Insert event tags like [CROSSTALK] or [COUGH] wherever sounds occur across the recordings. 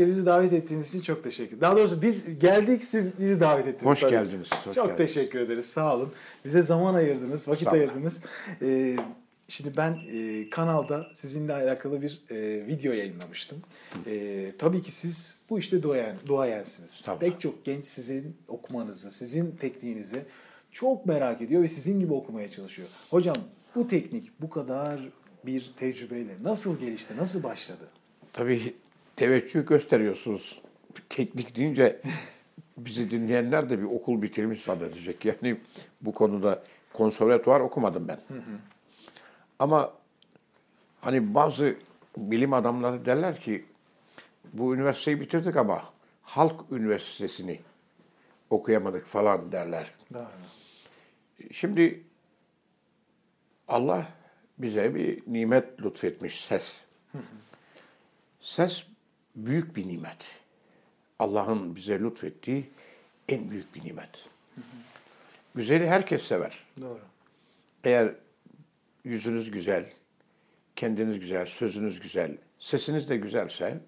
Öncelikle bizi davet ettiğiniz için çok teşekkür Daha doğrusu biz geldik, siz bizi davet ettiniz. Hoş tabii. geldiniz. Hoş çok geldiniz. teşekkür ederiz. Sağ olun. Bize zaman ayırdınız, vakit ayırdınız. Ee, şimdi ben e, kanalda sizinle alakalı bir e, video yayınlamıştım. E, tabii ki siz bu işte duayen, duayensiniz. Tabii. Pek çok genç sizin okumanızı, sizin tekniğinizi çok merak ediyor ve sizin gibi okumaya çalışıyor. Hocam bu teknik bu kadar bir tecrübeyle nasıl gelişti, nasıl başladı? Tabii teveccüh gösteriyorsunuz. Teknik deyince bizi dinleyenler de bir okul bitirmiş zannedecek. Yani bu konuda konservatuvar okumadım ben. Ama hani bazı bilim adamları derler ki bu üniversiteyi bitirdik ama halk üniversitesini okuyamadık falan derler. Doğru. Şimdi Allah bize bir nimet lütfetmiş ses. Ses büyük bir nimet. Allah'ın bize lütfettiği en büyük bir nimet. Güzeli herkes sever. Doğru. Eğer yüzünüz güzel, kendiniz güzel, sözünüz güzel, sesiniz de güzelse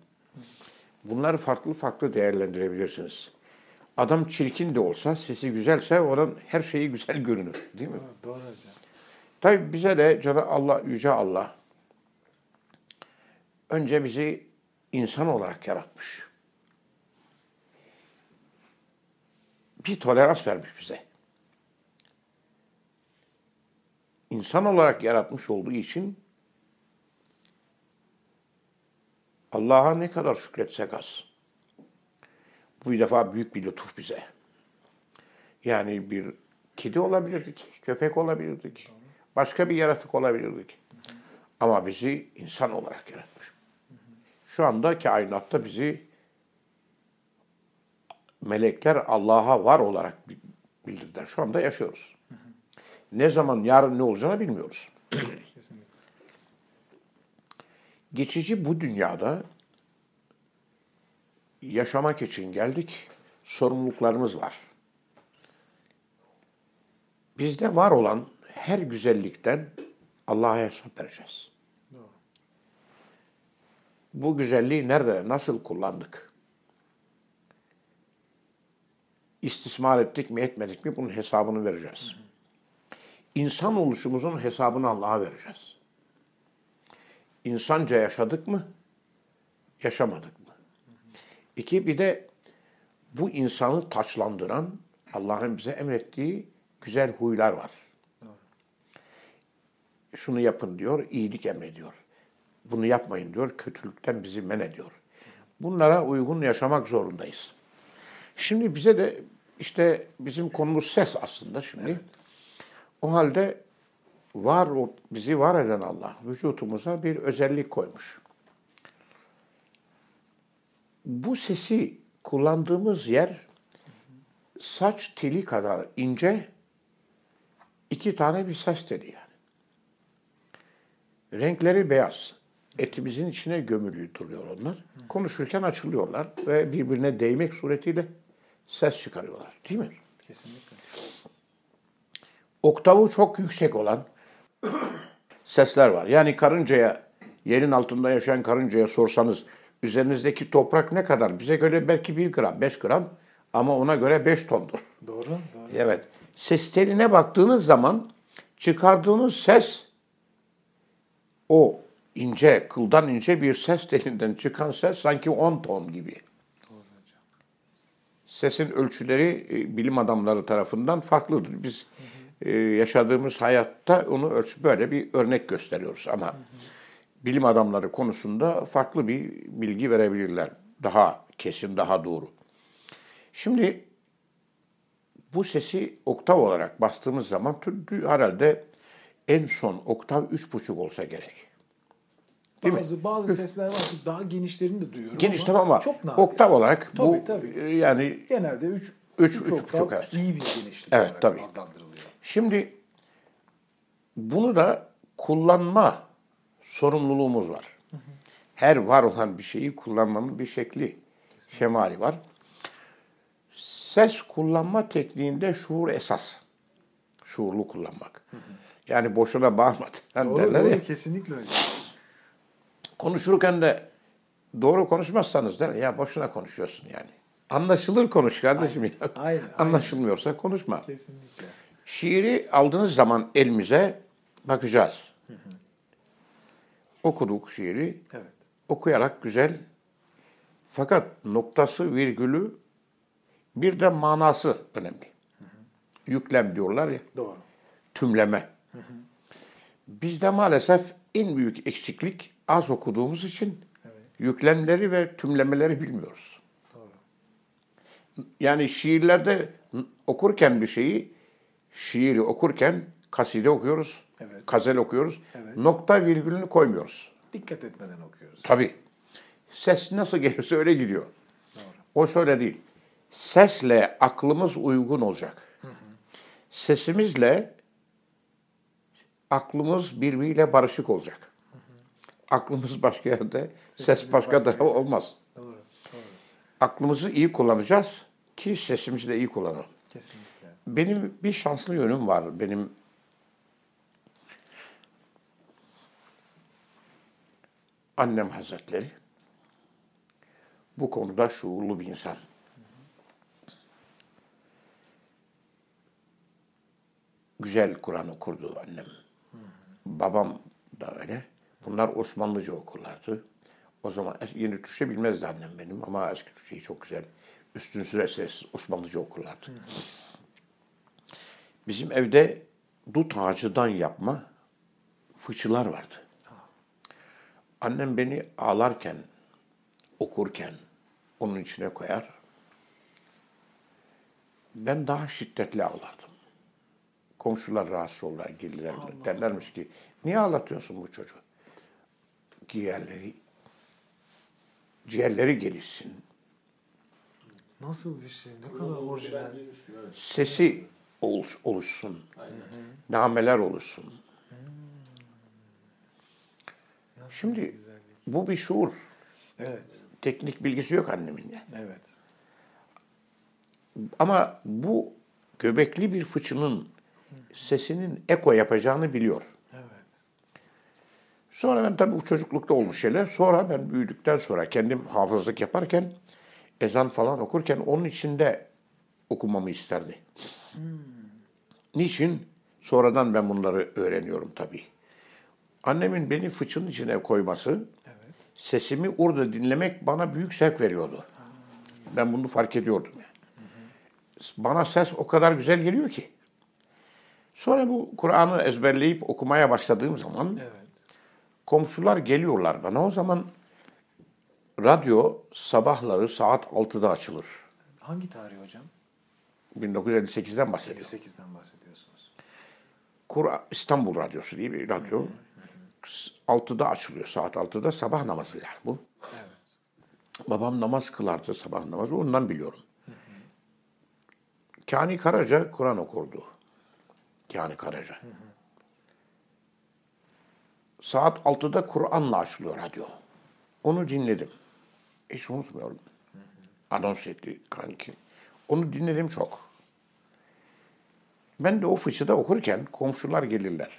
bunları farklı farklı değerlendirebilirsiniz. Adam çirkin de olsa, sesi güzelse oradan her şeyi güzel görünür. Değil mi? Doğru, hocam. Tabii bize de Cenab-ı Allah, Yüce Allah önce bizi insan olarak yaratmış. Bir tolerans vermiş bize. İnsan olarak yaratmış olduğu için Allah'a ne kadar şükretsek az. Bu bir defa büyük bir lütuf bize. Yani bir kedi olabilirdik, köpek olabilirdik, başka bir yaratık olabilirdik. Ama bizi insan olarak yaratmış. Şu anda kainatta bizi melekler Allah'a var olarak bi- bildirdiler. Şu anda yaşıyoruz. Ne zaman, yarın ne olacağını bilmiyoruz. Kesinlikle. Geçici bu dünyada yaşamak için geldik. Sorumluluklarımız var. Bizde var olan her güzellikten Allah'a hesap vereceğiz. Bu güzelliği nerede, nasıl kullandık? İstismar ettik mi, etmedik mi bunun hesabını vereceğiz. İnsan oluşumuzun hesabını Allah'a vereceğiz. İnsanca yaşadık mı, yaşamadık mı? İki, bir de bu insanı taçlandıran Allah'ın bize emrettiği güzel huylar var. Şunu yapın diyor, iyilik emrediyor. Bunu yapmayın diyor, kötülükten bizi men ediyor. Bunlara uygun yaşamak zorundayız. Şimdi bize de işte bizim konumuz ses aslında şimdi. O halde var bizi var eden Allah vücutumuza bir özellik koymuş. Bu sesi kullandığımız yer saç teli kadar ince iki tane bir ses teli yani. Renkleri beyaz. Etimizin içine gömülü duruyor onlar. Konuşurken açılıyorlar ve birbirine değmek suretiyle ses çıkarıyorlar. Değil mi? Kesinlikle. oktavı çok yüksek olan sesler var. Yani karıncaya, yerin altında yaşayan karıncaya sorsanız üzerinizdeki toprak ne kadar? Bize göre belki 1 gram, 5 gram ama ona göre 5 tondur. Doğru. Doğru. Evet. Ses teline baktığınız zaman çıkardığınız ses o ince, kıldan ince bir ses [LAUGHS] telinden çıkan ses sanki 10 ton gibi. Sesin ölçüleri e, bilim adamları tarafından farklıdır. Biz e, yaşadığımız hayatta onu ölç böyle bir örnek gösteriyoruz ama bilim adamları konusunda farklı bir bilgi verebilirler. Daha kesin, daha doğru. Şimdi bu sesi oktav olarak bastığımız zaman herhalde en son oktav üç buçuk olsa gerek. Değil mi? bazı bazı sesler var ki daha genişlerini de duyuyorum Geniş tamam ama çok nadir. oktav olarak bu Tabii, tabii. e, yani Genelde 3 Üç, üç buçuk, evet. iyi bir genişlik Evet, tabii. adlandırılıyor. Şimdi bunu da kullanma sorumluluğumuz var. Her var olan bir şeyi kullanmanın bir şekli, şemali var. Ses kullanma tekniğinde şuur esas. Şuurlu kullanmak. Yani boşuna bağırmadan [LAUGHS] Doğru, derler doğru ya. kesinlikle öyle. Konuşurken de doğru konuşmazsanız da ya boşuna konuşuyorsun yani. Anlaşılır konuş kardeşim ya. Aynen, aynen. Anlaşılmıyorsa konuşma. Kesinlikle. Şiiri aldığınız zaman elimize bakacağız. Okuduk şiiri. Evet. Okuyarak güzel. Fakat noktası, virgülü bir de manası önemli. Yüklem diyorlar ya, Doğru. tümleme. Bizde maalesef en büyük eksiklik az okuduğumuz için yüklemleri ve tümlemeleri bilmiyoruz. Doğru. Yani şiirlerde okurken bir şeyi, şiiri okurken kaside okuyoruz, Evet. gazel okuyoruz. Evet. Nokta virgülünü koymuyoruz. Dikkat etmeden okuyoruz. Tabii. Ses nasıl gelirse öyle gidiyor. Doğru. O şöyle değil. Sesle aklımız uygun olacak. Sesimizle aklımız birbiriyle barışık olacak. Aklımız başka yerde, ses başka tarafa olmaz. Doğru. Doğru. Aklımızı iyi kullanacağız ki sesimizi de iyi kullanalım. Kesinlikle. Benim bir şanslı yönüm var. Benim annem hazretleri bu konuda şuurlu bir insan. Güzel Kur'an okurdu annem. Babam da öyle. Bunlar Osmanlıca okurlardı. O zaman yeni Türkçe bilmezdi annem benim ama eski Türkçeyi çok güzel. Üstün süre ses Osmanlıca okurlardı. Bizim evde dut ağacından yapma fıçılar vardı. Annem beni ağlarken, okurken onun içine koyar. Ben daha şiddetli ağlardım. Komşular rahatsız olurlar, gelirler. Derlermiş ki, niye ağlatıyorsun bu çocuğu? Ciğerleri, ciğerleri gelişsin. Nasıl bir şey? Ne kadar orijinal. Sesi oluş, oluşsun. Nameler oluşsun. Şimdi bu bir şuur. Evet. Teknik bilgisi yok annemin. Evet. Ama bu göbekli bir fıçının sesinin eko yapacağını biliyor. Sonra ben tabii bu çocuklukta olmuş şeyler. Sonra ben büyüdükten sonra kendim hafızlık yaparken ezan falan okurken onun içinde okumamı isterdi. Niçin? Sonradan ben bunları öğreniyorum tabii. Annemin beni fıçının içine koyması, Evet. sesimi orada dinlemek bana büyük zevk veriyordu. Ben bunu fark ediyordum. Yani. Bana ses o kadar güzel geliyor ki. Sonra bu Kur'an'ı ezberleyip okumaya başladığım zaman Evet. Komşular geliyorlar bana. O zaman radyo sabahları saat 6'da açılır. Hangi tarih hocam? 1958'den bahsediyorum. 58'den bahsediyorsunuz. Kur'an İstanbul Radyosu diye bir radyo. 6'da açılıyor. Saat 6'da sabah namazı yani bu. Evet. Babam namaz kılardı sabah namazı. Ondan biliyorum. Kani Karaca Kur'an okurdu. Kani Karaca. Saat 6'da Kur'an'la açılıyor radyo. Onu dinledim. Hiç unutmuyorum. Anons etti kanki. Onu dinledim çok. Ben de o fıçıda okurken komşular gelirler.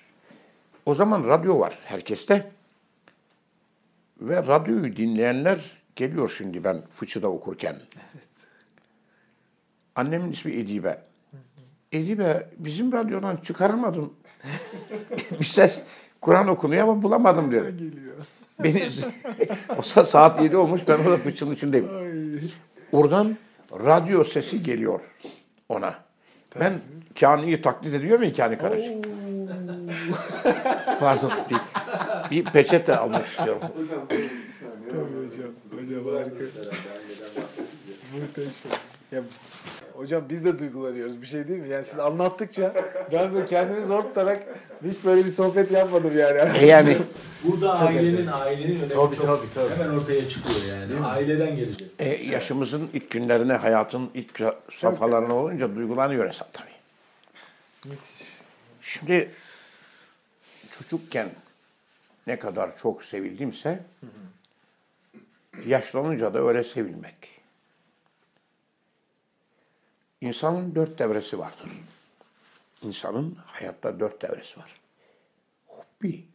O zaman radyo var herkeste. Ve radyoyu dinleyenler geliyor şimdi ben fıçıda okurken. Annemin ismi Edibe. Edibe bizim radyodan çıkaramadım. [LAUGHS] bir ses Kur'an okunuyor ama bulamadım. Geliyor. [LAUGHS] Beni [LAUGHS] olsa saat 7 olmuş ben orada fıçının içindeyim. Ay. Oradan radyo sesi geliyor ona. Ben Kani'yi taklit ediyorum ya Kani Karaca. [LAUGHS] Pardon bir, bir peçete almak istiyorum. Hocam bir saniye. hocam, hocam harika. Muhteşem. Ya, hocam biz de duygulanıyoruz. Bir şey değil mi? Yani siz anlattıkça ben böyle kendimi zor tutarak hiç böyle bir sohbet yapmadım yani. E yani Burada ailenin ailenin önemi Tabii, çok tabii, tabii. hemen ortaya çıkıyor yani. Aileden gelecek. e, yaşımızın ilk günlerine, hayatın ilk safhalarına olunca duygulanıyor insan tabii. Müthiş. Şimdi çocukken ne kadar çok sevildimse yaşlanınca da öyle sevilmek. İnsanın dört devresi vardır. İnsanın hayatta dört devresi var. Hubbi.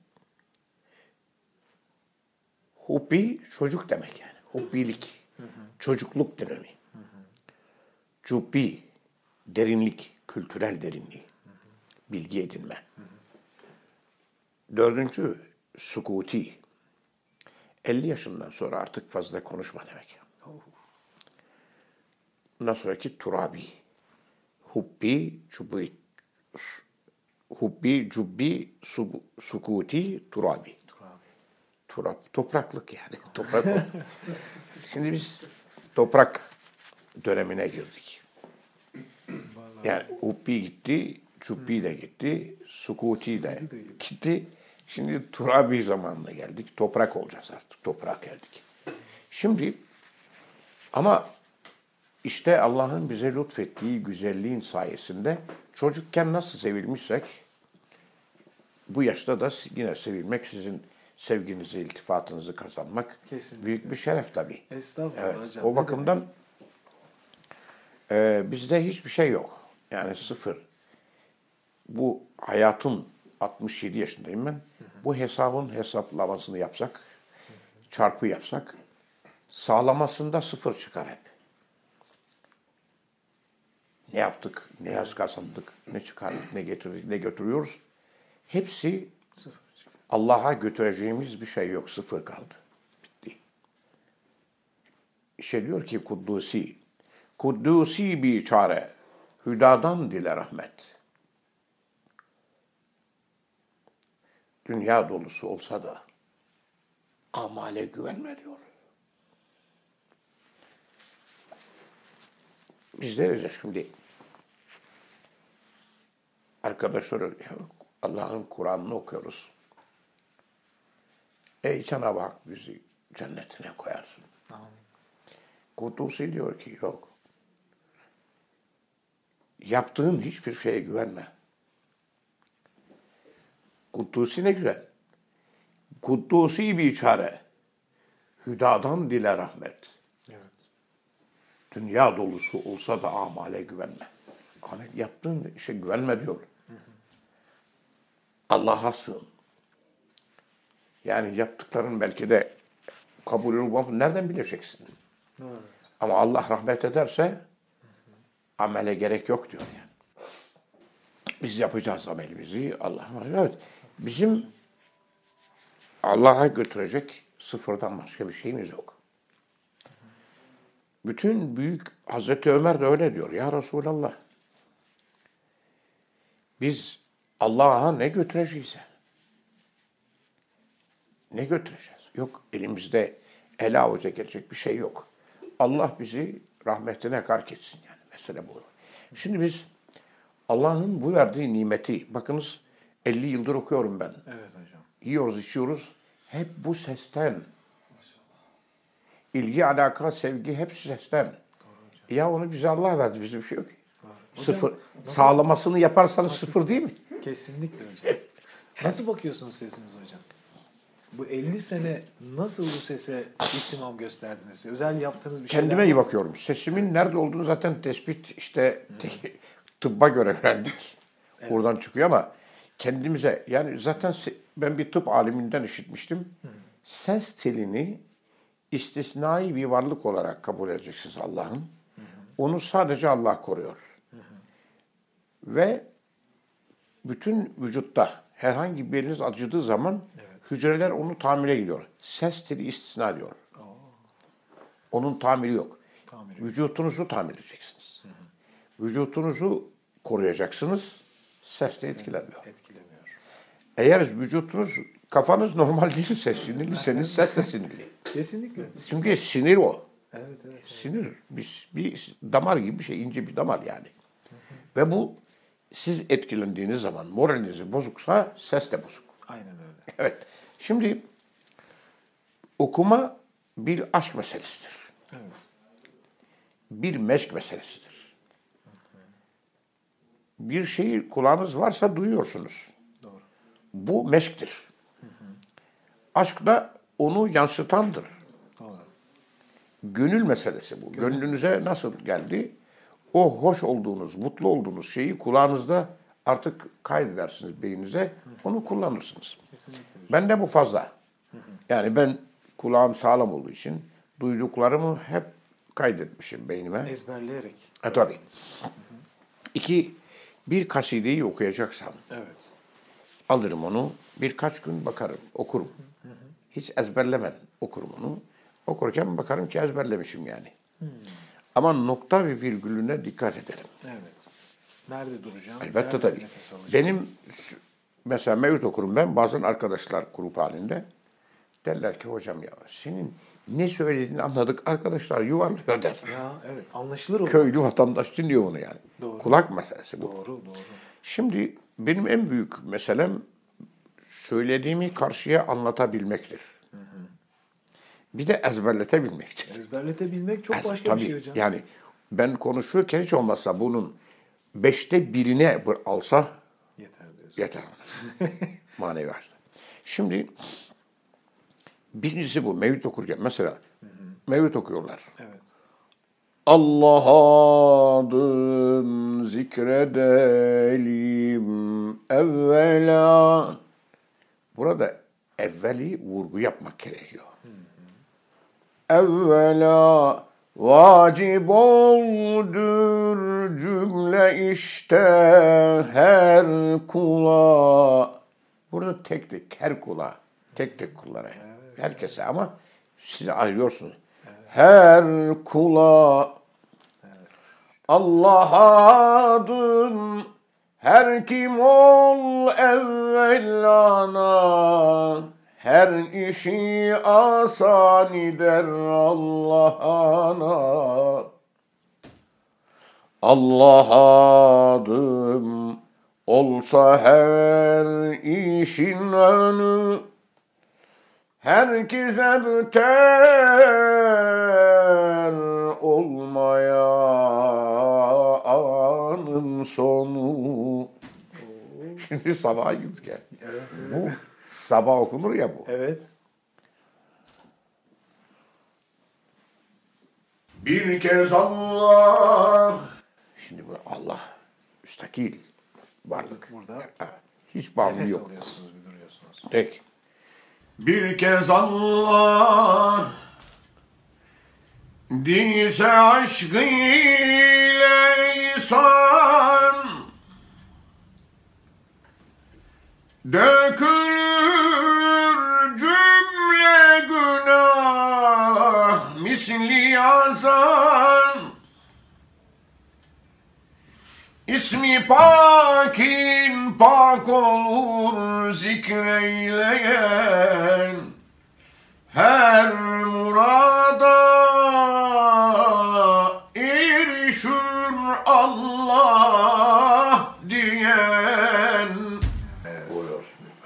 Hubbi çocuk demek yani. hubbilik, çocukluk dönemi. Cubbi, derinlik, kültürel derinliği, bilgi edinme. Dördüncü, sukuti. 50 yaşından sonra artık fazla konuşma demek. Bundan sonraki turabi. Hubbi, cubbi, hubbi, cubbi, su- sukuti, turabi. Turap, topraklık yani. [LAUGHS] Toprak. Şimdi biz toprak dönemine girdik. Yani Hubbi gitti, Cubbi de gitti, Sukuti de gitti. Şimdi Turabi zamanına geldik. Toprak olacağız artık. Toprak geldik. Şimdi ama işte Allah'ın bize lütfettiği güzelliğin sayesinde çocukken nasıl sevilmişsek bu yaşta da yine sevilmek, sizin sevginizi, iltifatınızı kazanmak Kesinlikle. büyük bir şeref tabii. Estağfurullah Evet, hocam. o bakımdan e, bizde hiçbir şey yok. Yani sıfır. Bu hayatın 67 yaşındayım ben. Bu hesabın hesaplamasını yapsak, çarpı yapsak, sağlamasında sıfır çıkar hep. Ne yaptık, ne yaz kazandık, ne çıkardık, ne getirdik, ne götürüyoruz. Hepsi. Allah'a götüreceğimiz bir şey yok. Sıfır kaldı. Bitti. İşte diyor ki Kuddusi. Kuddusi bir çare. Hüdadan dile rahmet. Dünya dolusu olsa da amale güvenme diyor. Biz deriz şimdi arkadaşlar Allah'ın Kur'an'ını okuyoruz. Ey Cenab-ı Hak bizi cennetine koyar. Amin. Kudusi diyor ki yok. Yaptığın hiçbir şeye güvenme. Kudusi ne güzel. Kudusi bir çare. Hüdadan dile rahmet. Evet. Dünya dolusu olsa da amale güvenme. Amel yaptığın işe güvenme diyor. Allah'a sığın. Yani yaptıkların belki de kabul olmaz. Nereden bileceksin? Evet. Ama Allah rahmet ederse amele gerek yok diyor yani. Biz yapacağız amelimizi. Allah evet. Bizim Allah'a götürecek sıfırdan başka bir şeyimiz yok. Bütün büyük Hazreti Ömer de öyle diyor. Ya Resulallah biz Allah'a ne götüreceğiz? Ne götüreceğiz? Yok elimizde ele avuca gelecek bir şey yok. Allah bizi rahmetine gark etsin yani. Mesele bu. Şimdi biz Allah'ın bu verdiği nimeti, bakınız 50 yıldır okuyorum ben. Evet hocam. Yiyoruz, içiyoruz. Hep bu sesten. İlgi, alaka, sevgi hep sesten. Ya onu bize Allah verdi. Bizim bir şey yok ki. Sıfır. Sağlamasını yaparsanız sıfır değil mi? Kesinlikle hocam. Nasıl bakıyorsunuz sesiniz hocam? Bu 50 sene nasıl bu sese ihtimam gösterdiniz? Özel yaptığınız bir şeyler Kendime iyi bakıyorum. Sesimin nerede olduğunu zaten tespit işte te- tıbba göre öğrendik. Oradan çıkıyor ama kendimize yani zaten se- ben bir tıp aliminden işitmiştim. Ses telini istisnai bir varlık olarak kabul edeceksiniz Allah'ın. Onu sadece Allah koruyor. Ve bütün vücutta herhangi bir yeriniz acıdığı zaman hücreler onu tamire gidiyor. Ses teli istisna diyor. Onun tamiri yok. Tamiri Vücutunuzu tamir edeceksiniz. Vücutunuzu koruyacaksınız. Ses de etkilenmiyor. Etkilemiyor. Eğer vücutunuz, kafanız normal değilse, sinirliyseniz ses de sinirli. Kesinlikle. Çünkü sinir o. Evet evet. Sinir bir, bir damar gibi bir şey, ince bir damar yani. Ve bu siz etkilendiğiniz zaman moraliniz bozuksa ses de bozuk. Aynen öyle. Evet. Şimdi okuma bir aşk meselesidir. Evet. Bir meşk meselesidir. Bir şeyi kulağınız varsa duyuyorsunuz. Doğru. Bu meşktir. Aşk da onu yansıtandır. Doğru. Gönül meselesi bu. Gönlünüze nasıl geldi? O hoş olduğunuz, mutlu olduğunuz şeyi kulağınızda artık kaydedersiniz beyninize. Onu kullanırsınız. Ben de bu fazla. Yani ben kulağım sağlam olduğu için duyduklarımı hep kaydetmişim beynime. Ezberleyerek. E tabii. İki, bir kasideyi okuyacaksam Evet. alırım onu, birkaç gün bakarım, okurum. Hiç ezberlemeden okurum onu. Okurken bakarım ki ezberlemişim yani. Ama nokta ve virgülüne dikkat ederim. Evet. Nerede duracağım? Elbette nerede tabii. Benim mesela mevcut okurum ben bazen arkadaşlar grup halinde derler ki hocam ya senin ne söylediğini anladık arkadaşlar yuvarlıyor der. Ya evet anlaşılır o. Köylü vatandaş dinliyor bunu yani. Doğru. Kulak meselesi bu. Doğru doğru. Şimdi benim en büyük meselem söylediğimi karşıya anlatabilmektir. Bir de ezberletebilmektir. Ezberletebilmek çok Ez- başka tabii, bir şey hocam. Yani ben konuşurken hiç olmazsa bunun beşte birine bir alsa Yeter diyorsun. yeter. [LAUGHS] Manevi açıdan. Şimdi birincisi bu. Mevlüt okurken mesela mevlüt okuyorlar. Evet. Allah adın zikredelim evvela. Burada evveli vurgu yapmak gerekiyor. Evvela vacip oldur cümle işte her kula. Burada tek tek her kula, tek tek kullara, herkese ama sizi ayırıyorsunuz. Her kula Allah adın her kim ol evvelana her işi asan eder Allah'ana Allah adım olsa her işin önü Herkese biter olmaya anın sonu. Şimdi sabaha gittik ya. Sabah okunur ya bu. Evet. Bir kez Allah. Şimdi bu Allah müstakil varlık. Burada Hiç bağımlı Nefes yok. alıyorsunuz bir duruyorsunuz. Peki. Bir kez Allah Diyse aşk ile lisan Dökülür İsmi pakin pak olur zikreyleyen her murada erişür Allah diyen.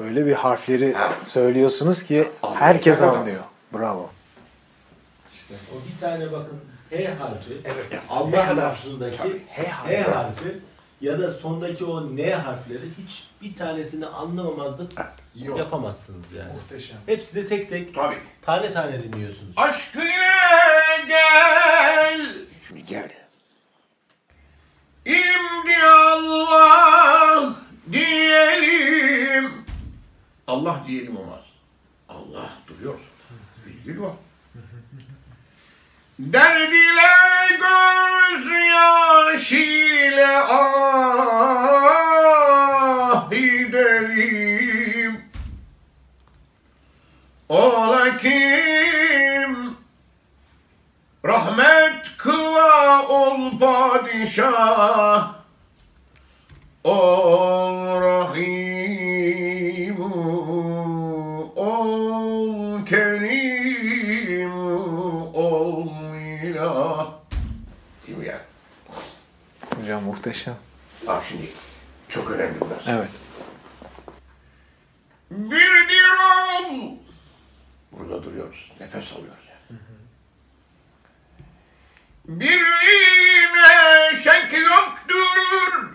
Öyle bir harfleri söylüyorsunuz ki herkes anlıyor. Bravo. O bir tane bakın H harfi. Evet. Allah lafzındaki H H harfi. Ya da sondaki o N harfleri hiç bir tanesini anlamamazlık Yok. yapamazsınız yani. Muhteşem. Hepsi de tek tek Tabii. tane tane dinliyorsunuz. Aşk ile gel. Şimdi gel. İmdi Allah diyelim. Allah diyelim olmaz. Allah duruyorsun. Virgül var. Derd ile göz yaşıyla ah gidelim. Ola kim rahmet kıla ol padişah ol rahim muhteşem. Bak şimdi çok önemli burası. Evet. Bir diral. Burada duruyoruz. Nefes alıyoruz yani. Birliğine şek yoktur.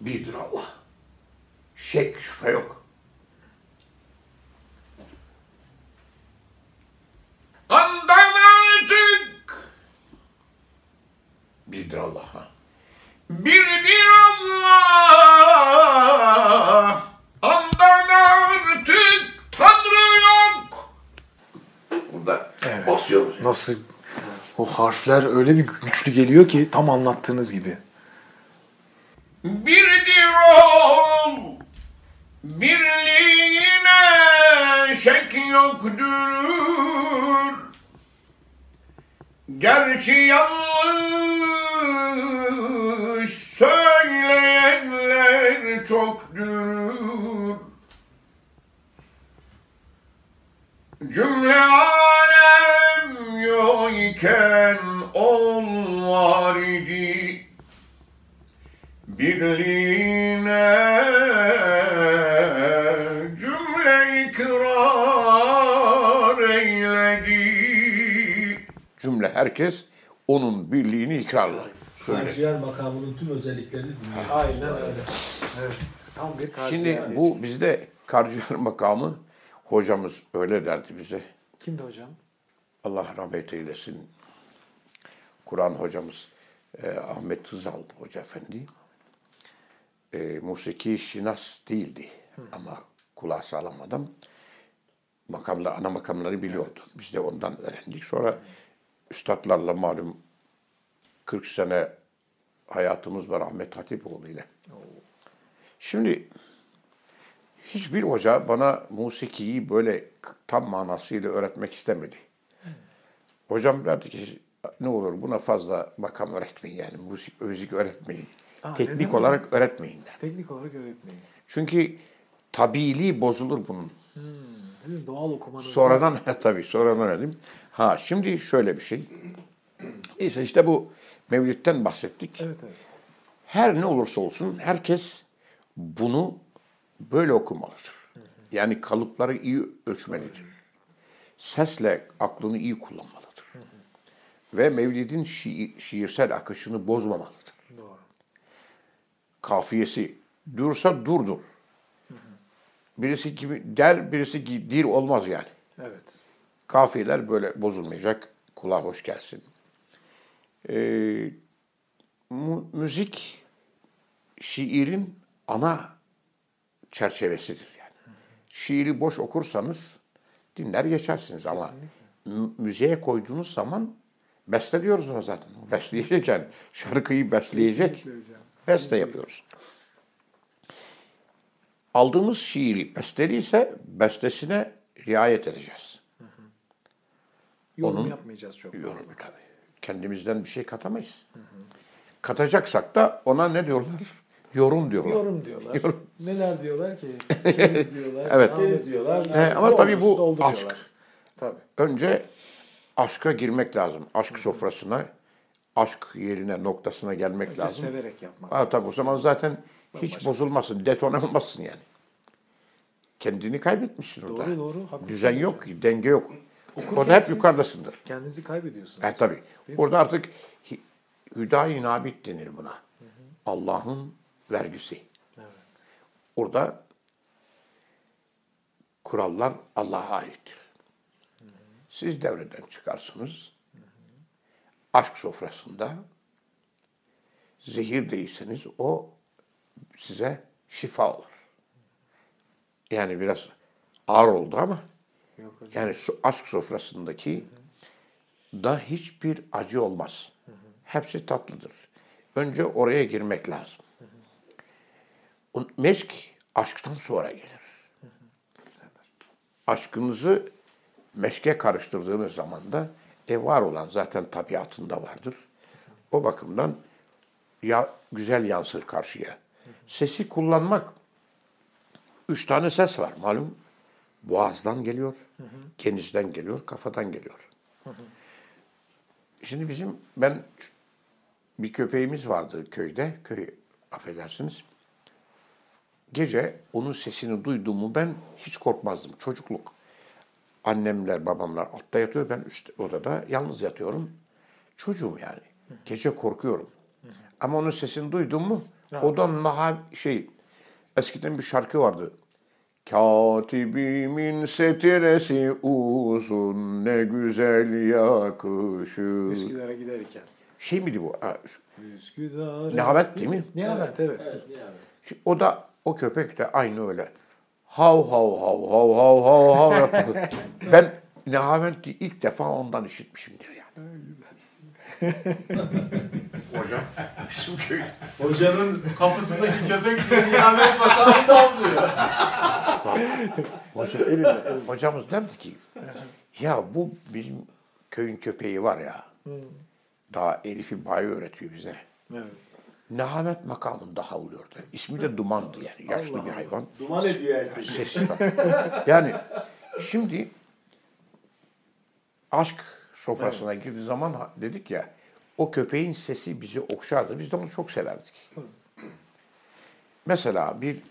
Birdir Allah. Şek şüphe yok. Andan artık. Birdir Allah. Ha. Birdir Allah. Andan artık Tanrı yok. Burada Evet. basıyoruz Nasıl? O harfler öyle bir güçlü geliyor ki tam anlattığınız gibi. Birdir ol, birliğine şek yoktur. Gerçi yanlış çoktur. Cümle alem yok iken ol var idi. Birliğine cümle ikrar eyledi. Cümle herkes onun birliğini ikrarlar. Şöyle. Harciyer makamının tüm özelliklerini dinliyor. Aynen öyle. Evet. Tam bir Şimdi bu bizde karciğer [LAUGHS] makamı hocamız öyle derdi bize. Kimdi hocam? Allah rahmet eylesin. Kur'an hocamız e, Ahmet Tızal Hoca Efendi e, musiki şinas değildi ama kulağı sağlam adam. Makamlar, ana makamları biliyordu. Biz de ondan öğrendik. Sonra üstadlarla malum 40 sene hayatımız var Ahmet Hatipoğlu ile. Şimdi hiçbir hoca bana musikiyi böyle tam manasıyla öğretmek istemedi. Hocam derdi ki ne olur buna fazla makam öğretmeyin yani müzik, müzik öğretmeyin. Aa, Teknik olarak öğretmeyin der. Teknik olarak öğretmeyin. Çünkü tabiiliği bozulur bunun. Sizin doğal okumanız. Sonradan [LAUGHS] tabii sonradan öğrendim. Ha şimdi şöyle bir şey. Neyse işte bu Mevlid'den bahsettik. Evet evet. Her ne olursa olsun herkes bunu böyle okumalıdır. Yani kalıpları iyi ölçmelidir. Sesle aklını iyi kullanmalıdır. Ve Mevlid'in şiir, şiirsel akışını bozmamalıdır. Doğru. Kafiyesi dursa durdur. Birisi gibi der, birisi gibi dir olmaz yani. Evet. Kafiyeler böyle bozulmayacak. Kulağa hoş gelsin. Ee, mu- müzik şiirin ana çerçevesidir yani. Şiiri boş okursanız dinler geçersiniz ama mü- müziğe koyduğunuz zaman beste diyoruz ona zaten. Besleyecek yani. Şarkıyı besleyecek. Kesinlikle. Beste yapıyoruz. Aldığımız şiiri besteliyse bestesine riayet edeceğiz. Yorum Onun- yapmayacağız çok. Yorum tabii. Kendimizden bir şey katamayız. Katacaksak da ona ne diyorlar? Yorum diyorlar. Yorum diyorlar. Yorum. Neler diyorlar ki? [LAUGHS] Keriz diyorlar. Evet. Diyorlar. He, ama tabii bu aşk. Tabii. Önce aşka girmek lazım. Aşk sofrasına, aşk yerine, noktasına gelmek Önce lazım. severek yapmak. Ha, tabii o zaman zaten hiç bozulmasın, detone olmasın yani. Kendini kaybetmişsin orada. Doğru, doğru, Düzen yok, denge yok. Okurken Orada hep siz yukarıdasındır. Kendinizi kaybediyorsunuz. Ha, tabii. Orada artık hi- hüdayi nabit denir buna. Allah'ın vergisi. Evet. Orada kurallar Allah'a aittir. Siz devreden çıkarsınız. Aşk sofrasında zehir değilseniz o size şifa olur. Yani biraz ağır oldu ama Yok hocam. yani aşk sofrasındaki da hiçbir acı olmaz. Hepsi tatlıdır. Önce oraya girmek lazım. O Meşk aşktan sonra gelir. Aşkınızı meşke karıştırdığınız zaman da e var olan zaten tabiatında vardır. O bakımdan ya güzel yansır karşıya. Sesi kullanmak üç tane ses var malum. Boğazdan geliyor, genizden geliyor, kafadan geliyor. Şimdi bizim ben bir köpeğimiz vardı köyde, köy affedersiniz. Gece onun sesini duyduğumu ben hiç korkmazdım. Çocukluk. Annemler, babamlar altta yatıyor, ben üst odada yalnız yatıyorum. Çocuğum yani. Gece korkuyorum. Ama onun sesini duydum mu odan daha şey eskiden bir şarkı vardı. Katibimin setiresi uzun ne güzel yakışır. Üsküdar'a giderken. Şey miydi bu? Ha, Üsküdar. Nihavent değil mi? Nihavent evet. Evet. Şimdi o da o köpek de aynı öyle. Hav hav hav hav hav hav hav [LAUGHS] ben Nehavent'i ilk defa ondan işitmişimdir. [LAUGHS] Hocam bizim köy Hocanın kapısındaki köpek gibi nihamet makamı damlıyor. Hoca, hocamız derdi ki ya bu bizim köyün köpeği var ya daha Elif'i bayi öğretiyor bize. Evet. Nehamet makamında havlıyordu. İsmi de Duman'dı yani. Yaşlı bir hayvan. Duman ediyor herkes. Sesi. Yani şimdi aşk sofrasına girdiği zaman dedik ya o köpeğin sesi bizi okşardı. Biz de onu çok severdik. Mesela bir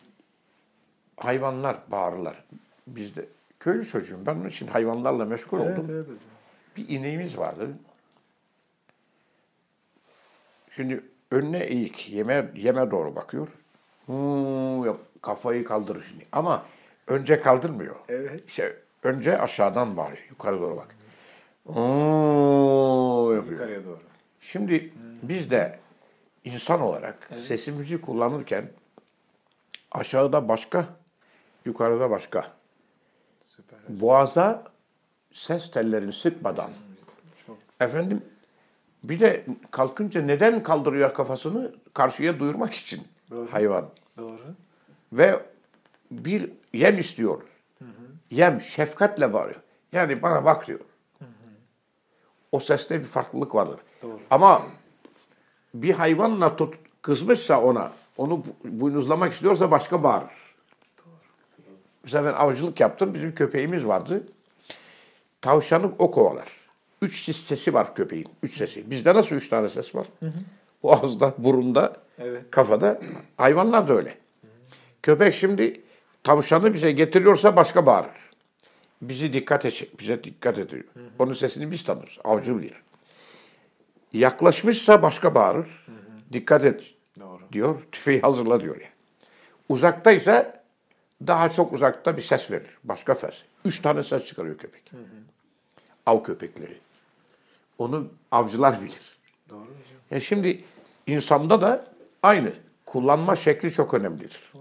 hayvanlar bağırırlar. Bizde köylü çocuğum. Ben onun için hayvanlarla meşgul Evet, oldum. evet hocam. Bir ineğimiz vardı. Şimdi önüne eğik, yeme, yeme doğru bakıyor. Hmm, yap- kafayı kaldırır şimdi. Ama önce kaldırmıyor. Evet. İşte önce aşağıdan bağırıyor, yukarı doğru bak. Hmm, yapıyor. Yukarıya doğru. Şimdi biz de insan olarak sesimizi kullanırken aşağıda başka, yukarıda başka. Süper. Boğaza ses tellerini sıkmadan efendim bir de kalkınca neden kaldırıyor kafasını karşıya duyurmak için hayvan Doğru. ve bir yem istiyor. Yem şefkatle bağırıyor. Yani bana bak diyor. O seste bir farklılık vardır. Doğru. Ama bir hayvanla tut, kızmışsa ona, onu buynuzlamak istiyorsa başka bağırır. Mesela ben avcılık yaptım. Bizim köpeğimiz vardı. Tavşanı o kovalar. Üç sesi var köpeğin. Üç sesi. Bizde nasıl üç tane ses var? Boğazda, burunda, Evet. kafada. Hayvanlar da öyle. Köpek şimdi tavşanı bize getiriyorsa başka bağırır. Bizi dikkat edecek, bize dikkat ediyor. Onun sesini biz tanırız. Avcı bilir. Yaklaşmışsa başka bağırır. Dikkat et Doğru. diyor. Tüfeği hazırla diyor yani. Uzaktaysa daha çok uzakta bir ses verir. Başka ses. Üç tane ses çıkarıyor köpek. Av köpekleri. Onu avcılar bilir. Doğru hocam. E şimdi insanda da aynı. Kullanma şekli çok önemlidir.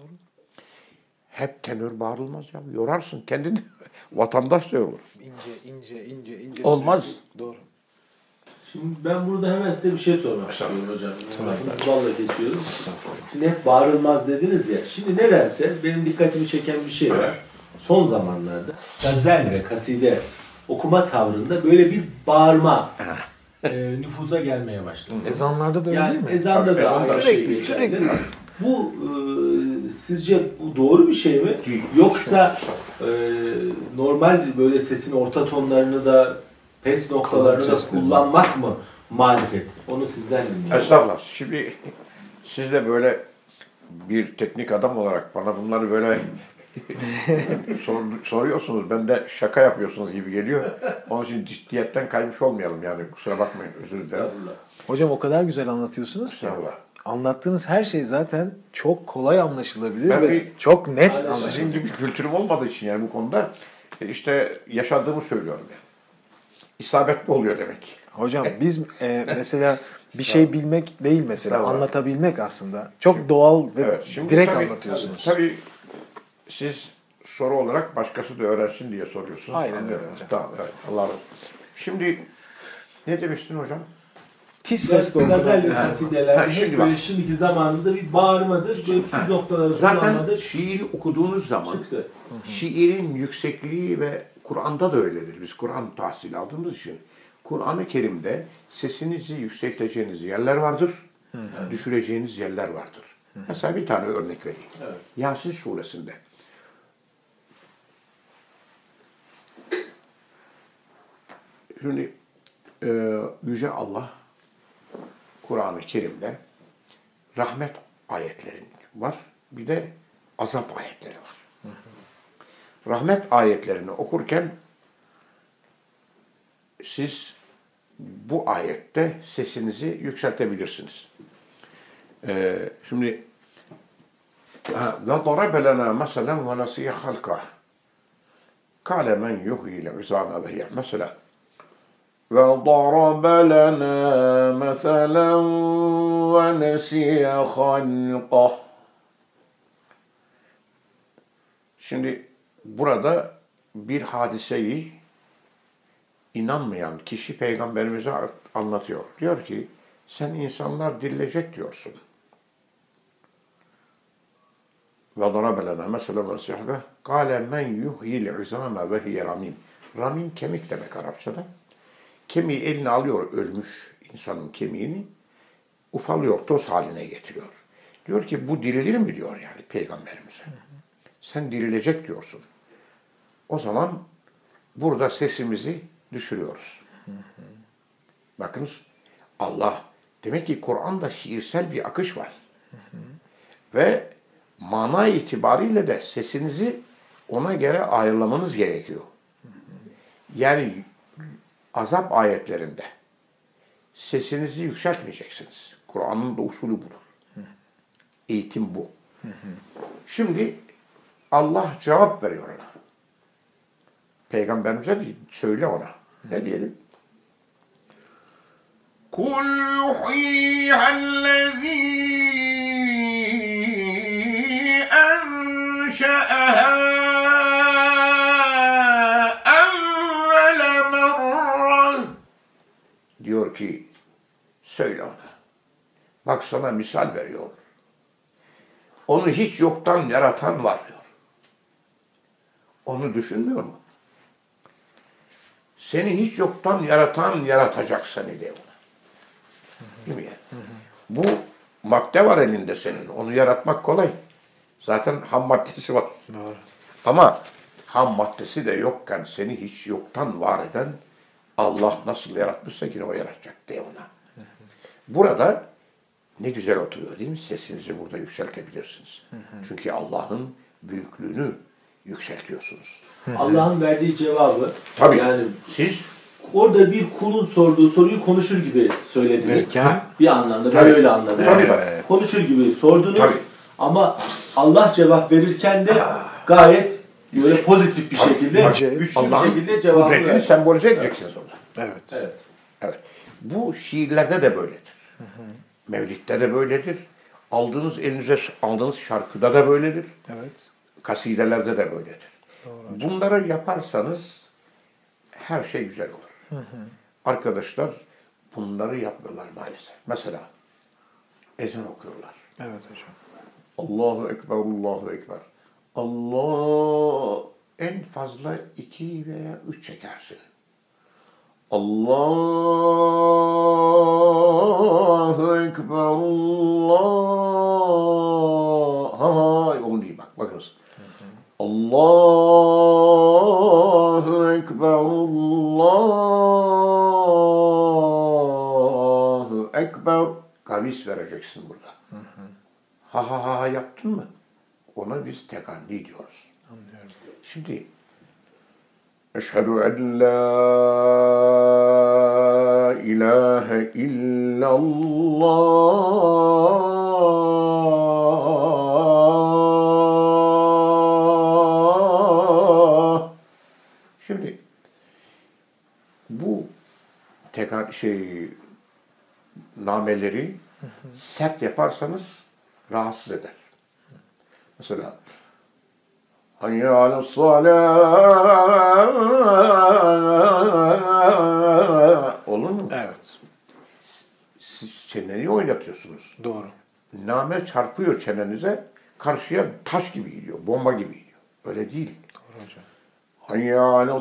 Hep tenör bağırılmaz ya. Yorarsın kendini. [LAUGHS] Vatandaş da yorulur. İnce, ince, ince, ince. Olmaz. sürekli. Doğru. Şimdi ben burada hemen size bir şey sormak istiyorum hocam. Lafınızı balla kesiyorum. Şimdi hep bağırılmaz dediniz ya. Şimdi nedense benim dikkatimi çeken bir şey var. Son zamanlarda gazel ve kaside okuma tavrında böyle bir bağırma e, nüfuza gelmeye başladı. Ezanlarda da öyle Yani değil mi? ezanda da aynı sürekli, şey sürekli. Bu e, sizce bu doğru bir şey mi? Değil. Yoksa e, normal böyle sesin orta tonlarını da pes noktalarını da kullanmak mı marifet? Onu sizden dinleyeceğim. Estağfurullah. Şimdi siz de böyle bir teknik adam olarak bana bunları böyle [LAUGHS] sor, soruyorsunuz. Ben de şaka yapıyorsunuz gibi geliyor. Onun için ciddiyetten kaymış olmayalım yani. Kusura bakmayın. Özür dilerim. Hocam o kadar güzel anlatıyorsunuz ki. Estağfurullah. Anlattığınız her şey zaten çok kolay anlaşılabilir Ben ve bir- çok net Aynen. anlaşılır. Sizin gibi kültürüm olmadığı için yani bu konuda e, işte yaşadığımı söylüyorum yani. İsabetli oluyor demek. Hocam biz e, mesela bir şey bilmek değil mesela anlatabilmek aslında. Çok doğal ve Evet, şimdi direkt tabii- anlatıyorsunuz. Tabii siz soru olarak başkası da öğrensin diye soruyorsunuz. Aynen öyle hocam. Tamam, evet. Allah razı. Şimdi ne demiştin hocam? Tiz sesle Gazel ve kasideler Ha, şimdi böyle şimdiki zamanımızda bir bağırmadır, böyle tiz noktaları Zaten kullanmadır. şiiri okuduğunuz zaman Çıktı. şiirin yüksekliği ve Kur'an'da da öyledir. Biz Kur'an tahsili aldığımız için Kur'an-ı Kerim'de sesinizi yükselteceğiniz yerler vardır, düşüreceğiniz yerler vardır. Mesela bir tane örnek vereyim. Evet. Yasin suresinde. Şimdi e, Yüce Allah Kur'an-ı Kerim'de rahmet ayetleri var. Bir de azap ayetleri var. Rahmet ayetlerini okurken siz bu ayette sesinizi yükseltebilirsiniz. Ee, şimdi ve darabe lena meselen ve nasiye halka kâle men yuhyil izâme lena meselen ve nesiye halkah Şimdi burada bir hadiseyi inanmayan kişi peygamberimize anlatıyor. Diyor ki sen insanlar dirilecek diyorsun. Ve darabe lena mesela ve sihbe kâle men yuhyil izame ve hiye ramim. Ramim kemik demek Arapçada. Kemiği eline alıyor ölmüş insanın kemiğini ufalıyor, toz haline getiriyor. Diyor ki bu dirilir mi diyor yani peygamberimize. Sen dirilecek diyorsun. O zaman burada sesimizi düşürüyoruz. Bakınız Allah demek ki Kur'an'da şiirsel bir akış var. Ve mana itibariyle de sesinizi ona göre ayarlamanız gerekiyor. Yani azap ayetlerinde sesinizi yükseltmeyeceksiniz. Kur'an'ın da usulü budur. Eğitim bu. Şimdi Allah cevap veriyor ona. Peygamberimize de söyle ona. Ne diyelim? Kul yuhyiha allezî enşe'ehâ ki söyle ona. Bak sana misal veriyor. Onu hiç yoktan yaratan var diyor. Onu düşünmüyor mu? Seni hiç yoktan yaratan yaratacak seni diyor ona. Değil mi yani? Bu madde var elinde senin. Onu yaratmak kolay. Zaten ham maddesi var. Doğru. Ama ham maddesi de yokken seni hiç yoktan var eden Allah nasıl yaratmışsa yine o yaratacak diye ona. Burada ne güzel oturuyor değil mi? Sesinizi burada yükseltebilirsiniz. Çünkü Allah'ın büyüklüğünü yükseltiyorsunuz. Allah'ın verdiği cevabı Tabii. yani Siz orada bir kulun sorduğu soruyu konuşur gibi söylediniz. Verirken- bir anlamda Tabii. ben öyle anladım. Tabii. Evet. Konuşur gibi sordunuz Tabii. ama Allah cevap verirken de gayet böyle pozitif bir Tabii. şekilde, güçlü bir şekilde cevabı kudretini sembolize edeceksiniz orada. Evet. Evet. Evet. Bu şiirlerde de böyledir. Mevlid'de de böyledir. Aldığınız elinize aldığınız şarkıda da böyledir. Evet. Kasidelerde de böyledir. Bunları yaparsanız her şey güzel olur. Arkadaşlar bunları yapmıyorlar maalesef. Mesela ezan okuyorlar. Evet hocam. Allahu Ekber, Allahu Ekber. Allah en fazla iki veya üç çekersin. Allahu Ekber, Allah. Ha, ha, onu değil bak, bakınız. Allahu Ekber, Allahu Ekber. Kavis vereceksin burada. Ha ha ha yaptın mı? Ona biz teganni diyoruz. Anlıyorum. Şimdi Eşhedü en la ilahe illallah. Şimdi bu tekrar şey nameleri sert yaparsanız rahatsız eder. Mesela Hayya ala Olur mu? Evet. Siz çeneni oynatıyorsunuz. Doğru. Name çarpıyor çenenize, karşıya taş gibi gidiyor, bomba gibi gidiyor. Öyle değil. Doğru hocam. Hayya ala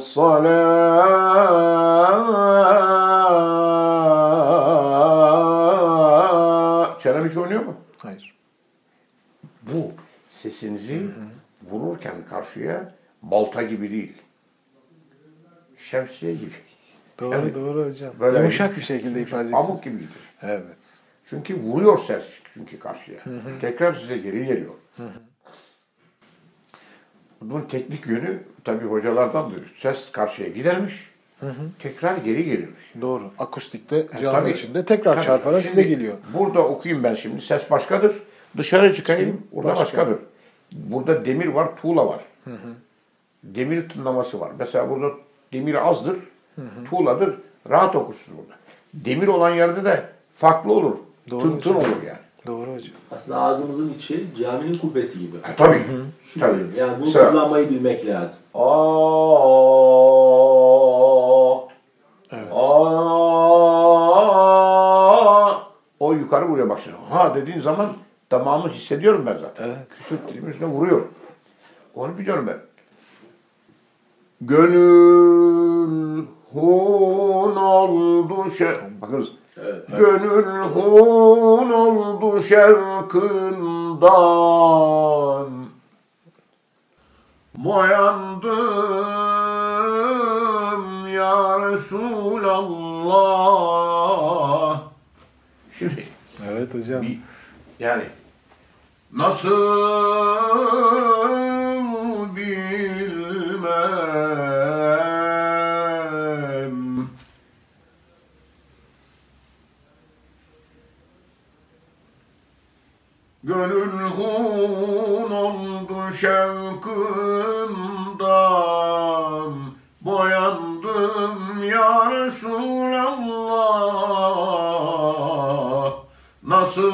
Çenem hiç oynuyor mu? Sesinizi vururken karşıya balta gibi değil. Şemsiye gibi. Doğru Yani doğru hocam. böyle- Yumuşak bir şekilde ifade edeceksiniz. Pamuk gibidir. Evet. Çünkü vuruyor ses çünkü karşıya. Tekrar size geri geliyor. Bunun teknik yönü tabii hocalardandır. Ses karşıya gidermiş, tekrar geri gelirmiş. Doğru. Akustikte canlı tabii. içinde tekrar Tabii. çarparak size Şimdi geliyor. Burada okuyayım ben şimdi. Ses başkadır. Dışarı çıkayım. Orada Başka. başkadır. Burada demir var, tuğla var. Demir tınlaması var. Mesela burada demir azdır, tuğladır. Rahat okursunuz burada. Demir olan yerde de farklı olur. Doğru tın hocam. olur yani. Doğru hocam. Aslında ağzımızın içi caminin kubbesi gibi. E, tabii. Hı. Şu tabii. Gibi. Yani bunu Mesela, kullanmayı bilmek lazım. Aa, evet. aa, o yukarı buraya bak şimdi. Ha dediğin zaman damağımı hissediyorum ben zaten. Evet. Küçük dilimin üstüne vuruyor. Onu biliyorum ben. Gönül hun oldu şey. Bakınız. Evet. Gönül hun oldu şevkından Boyandım ya Resulallah Şimdi Evet hocam. bir, yani. Nasıl bilmem. Gönül hun oldu şevkından. Boyandım ya Resulallah Nasıl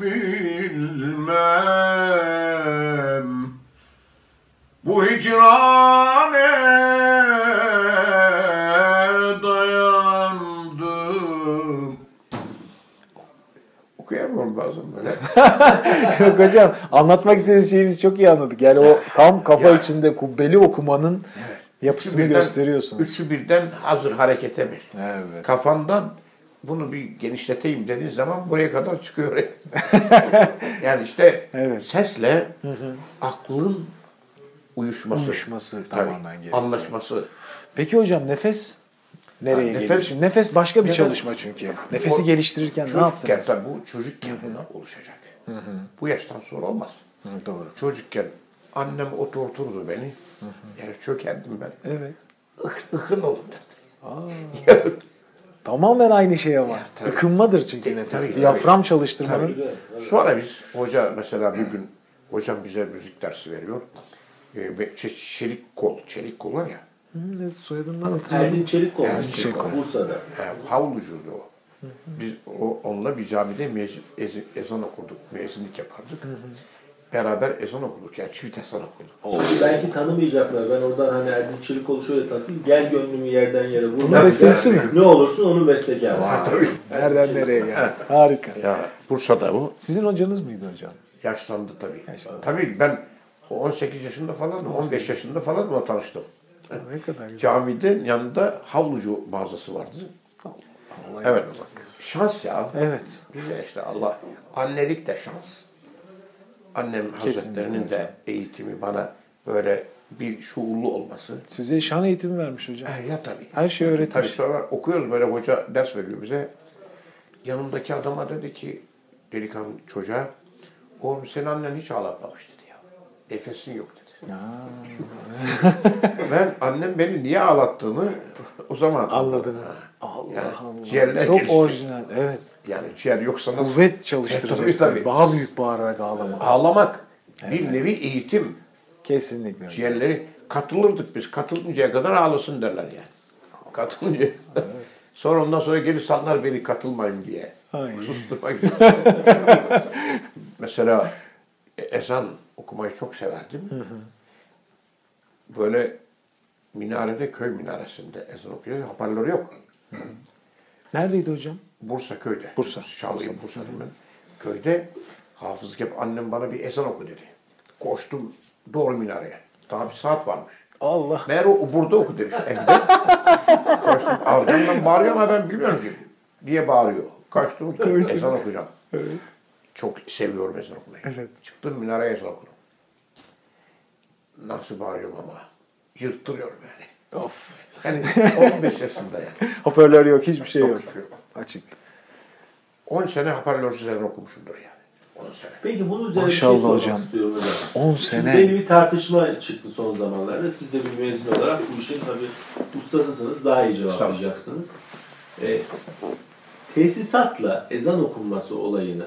bilmem Bu hicrane dayandım Okuyamıyorum bazen böyle. [LAUGHS] Yok hocam anlatmak istediğiniz şeyi biz çok iyi anladık. Yani o tam kafa Yani- içinde kubbeli okumanın yapısını Üçü birden- gösteriyorsunuz. Üçü birden hazır harekete mi? Evet. Kafandan bunu bir genişleteyim dediğin zaman buraya kadar çıkıyor. [LAUGHS] yani işte Evet. sesle aklın uyuşması. Uyuşması tamamen gerekiyor. Anlaşması. Peki hocam nefes nereye geliyor? nefes- Şimdi nefes başka bir Nefes- çalışma çünkü. Nefesi O- geliştirirken ne Çocukken yaptınız? tabii bu çocukken buna oluşacak. Bu yaştan sonra olmaz. Hı, doğru. Çocukken annem oturturdu beni. Yani çökerdim ben. Evet. Ih, ıkın olun derdi. Tamamen aynı şey ama. tabii. Ikınmadır çünkü Tabii, nefes. tabii. Diyafram çalıştırmanın. Tabii. Sonra biz hoca mesela bir gün hocam bize müzik dersi veriyor. Ee, ve çe- çelik kol, çelik kol var ya. Hı, evet, soyadından hatırlıyorum. Erdin Çelik Erdin olmuş Çelikkol. Bursa'da. E, havlucuydu o. Biz o, onunla bir camide ezi- ezan okurduk, müezzinlik yapardık. Beraber ezan okuduk, yani çift ezan okuduk. Şimdi belki tanımayacaklar. Ben oradan hani Erdin Çelikoğlu şöyle tanıtayım. Gel gönlümü yerden yere vur. Bunlar bestesi mi? Ne olursun onun bestekarı. Ha, tabii. Nereden nereye geldi? Harika. Ya Bursa'da bu. Sizin hocanız mıydı hocam? Yaşlandı tabii. Yaşlandı. Tabii ben 18 yaşında falan, 15 yaşında falan ona tanıştım. Ne kadar güzel. Camide yanında havlucu mağazası vardı. Vallahi Evet. Şans ya. Evet. Bize işte Allah, annelik de şans. Annem Hazretlerinin de eğitimi bana böyle bir şuurlu olması. Size şan eğitimi vermiş hocam. Eh, ya tabii. Her şeyi öğretmiş. Tabii sonra okuyoruz böyle hoca ders veriyor bize. Yanımdaki adama dedi ki delikanlı çocuğa oğlum senin annen hiç ağlatmamış dedi ya. Nefesin yok dedi. [LAUGHS] ben annem beni niye ağlattığını o zaman Anladın. Ha. Allah Yani Allah. Çok orijinal. Evet. Yani ciğer yoksa nasıl? Kuvvet çalıştıracaksın. [LAUGHS] Tabii, tabii. Daha büyük bağırarak ağlama. Ağlamak bir nevi eğitim. Kesinlikle. Ciğerleri katılırdık biz. Katılıncaya kadar ağlasın derler yani. Katılınca. [LAUGHS] sonra ondan sonra geri sallar beni katılmayın diye. Ay. Susturmak. [LAUGHS] Mesela e, ezan okumayı çok severdim. Böyle minarede, köy minaresinde ezan okuyor. Hoparlör yok. Neredeydi hocam? Bursa köyde. Bursa. Çağlıyım Bursa'dayım ben. Köyde hafızlık yap. Annem bana bir ezan oku dedi. Koştum doğru minareye. Daha bir saat varmış. Allah. Meğer o burada oku demiş evde. Koştum arkamdan bağırıyor ama ben bilmiyorum ki. Niye bağırıyor? Kaçtım [LAUGHS] ezan okuyacağım. Çok seviyorum ezan okumayı. Evet. Çıktım minareye ezan okudum. Nasıl bağırıyorum ama. Yırttırıyorum yani. Of. Yani [LAUGHS] 15 yaşında yani. Hoparlör yok, hiçbir şey yok. hiçbir şey yok. Açık. 10 sene hoparlörsüz ezan okumuşumdur yani. 10 sene. Peki bunun üzerine Maşallah bir şey sormak hocam. istiyorum hocam. 10 Şimdi sene. Benim bir tartışma çıktı son zamanlarda. Siz de bir müezzin olarak bu işin tabii ustasısınız. Daha iyi cevaplayacaksınız. Ee, tesisatla ezan okunması olayını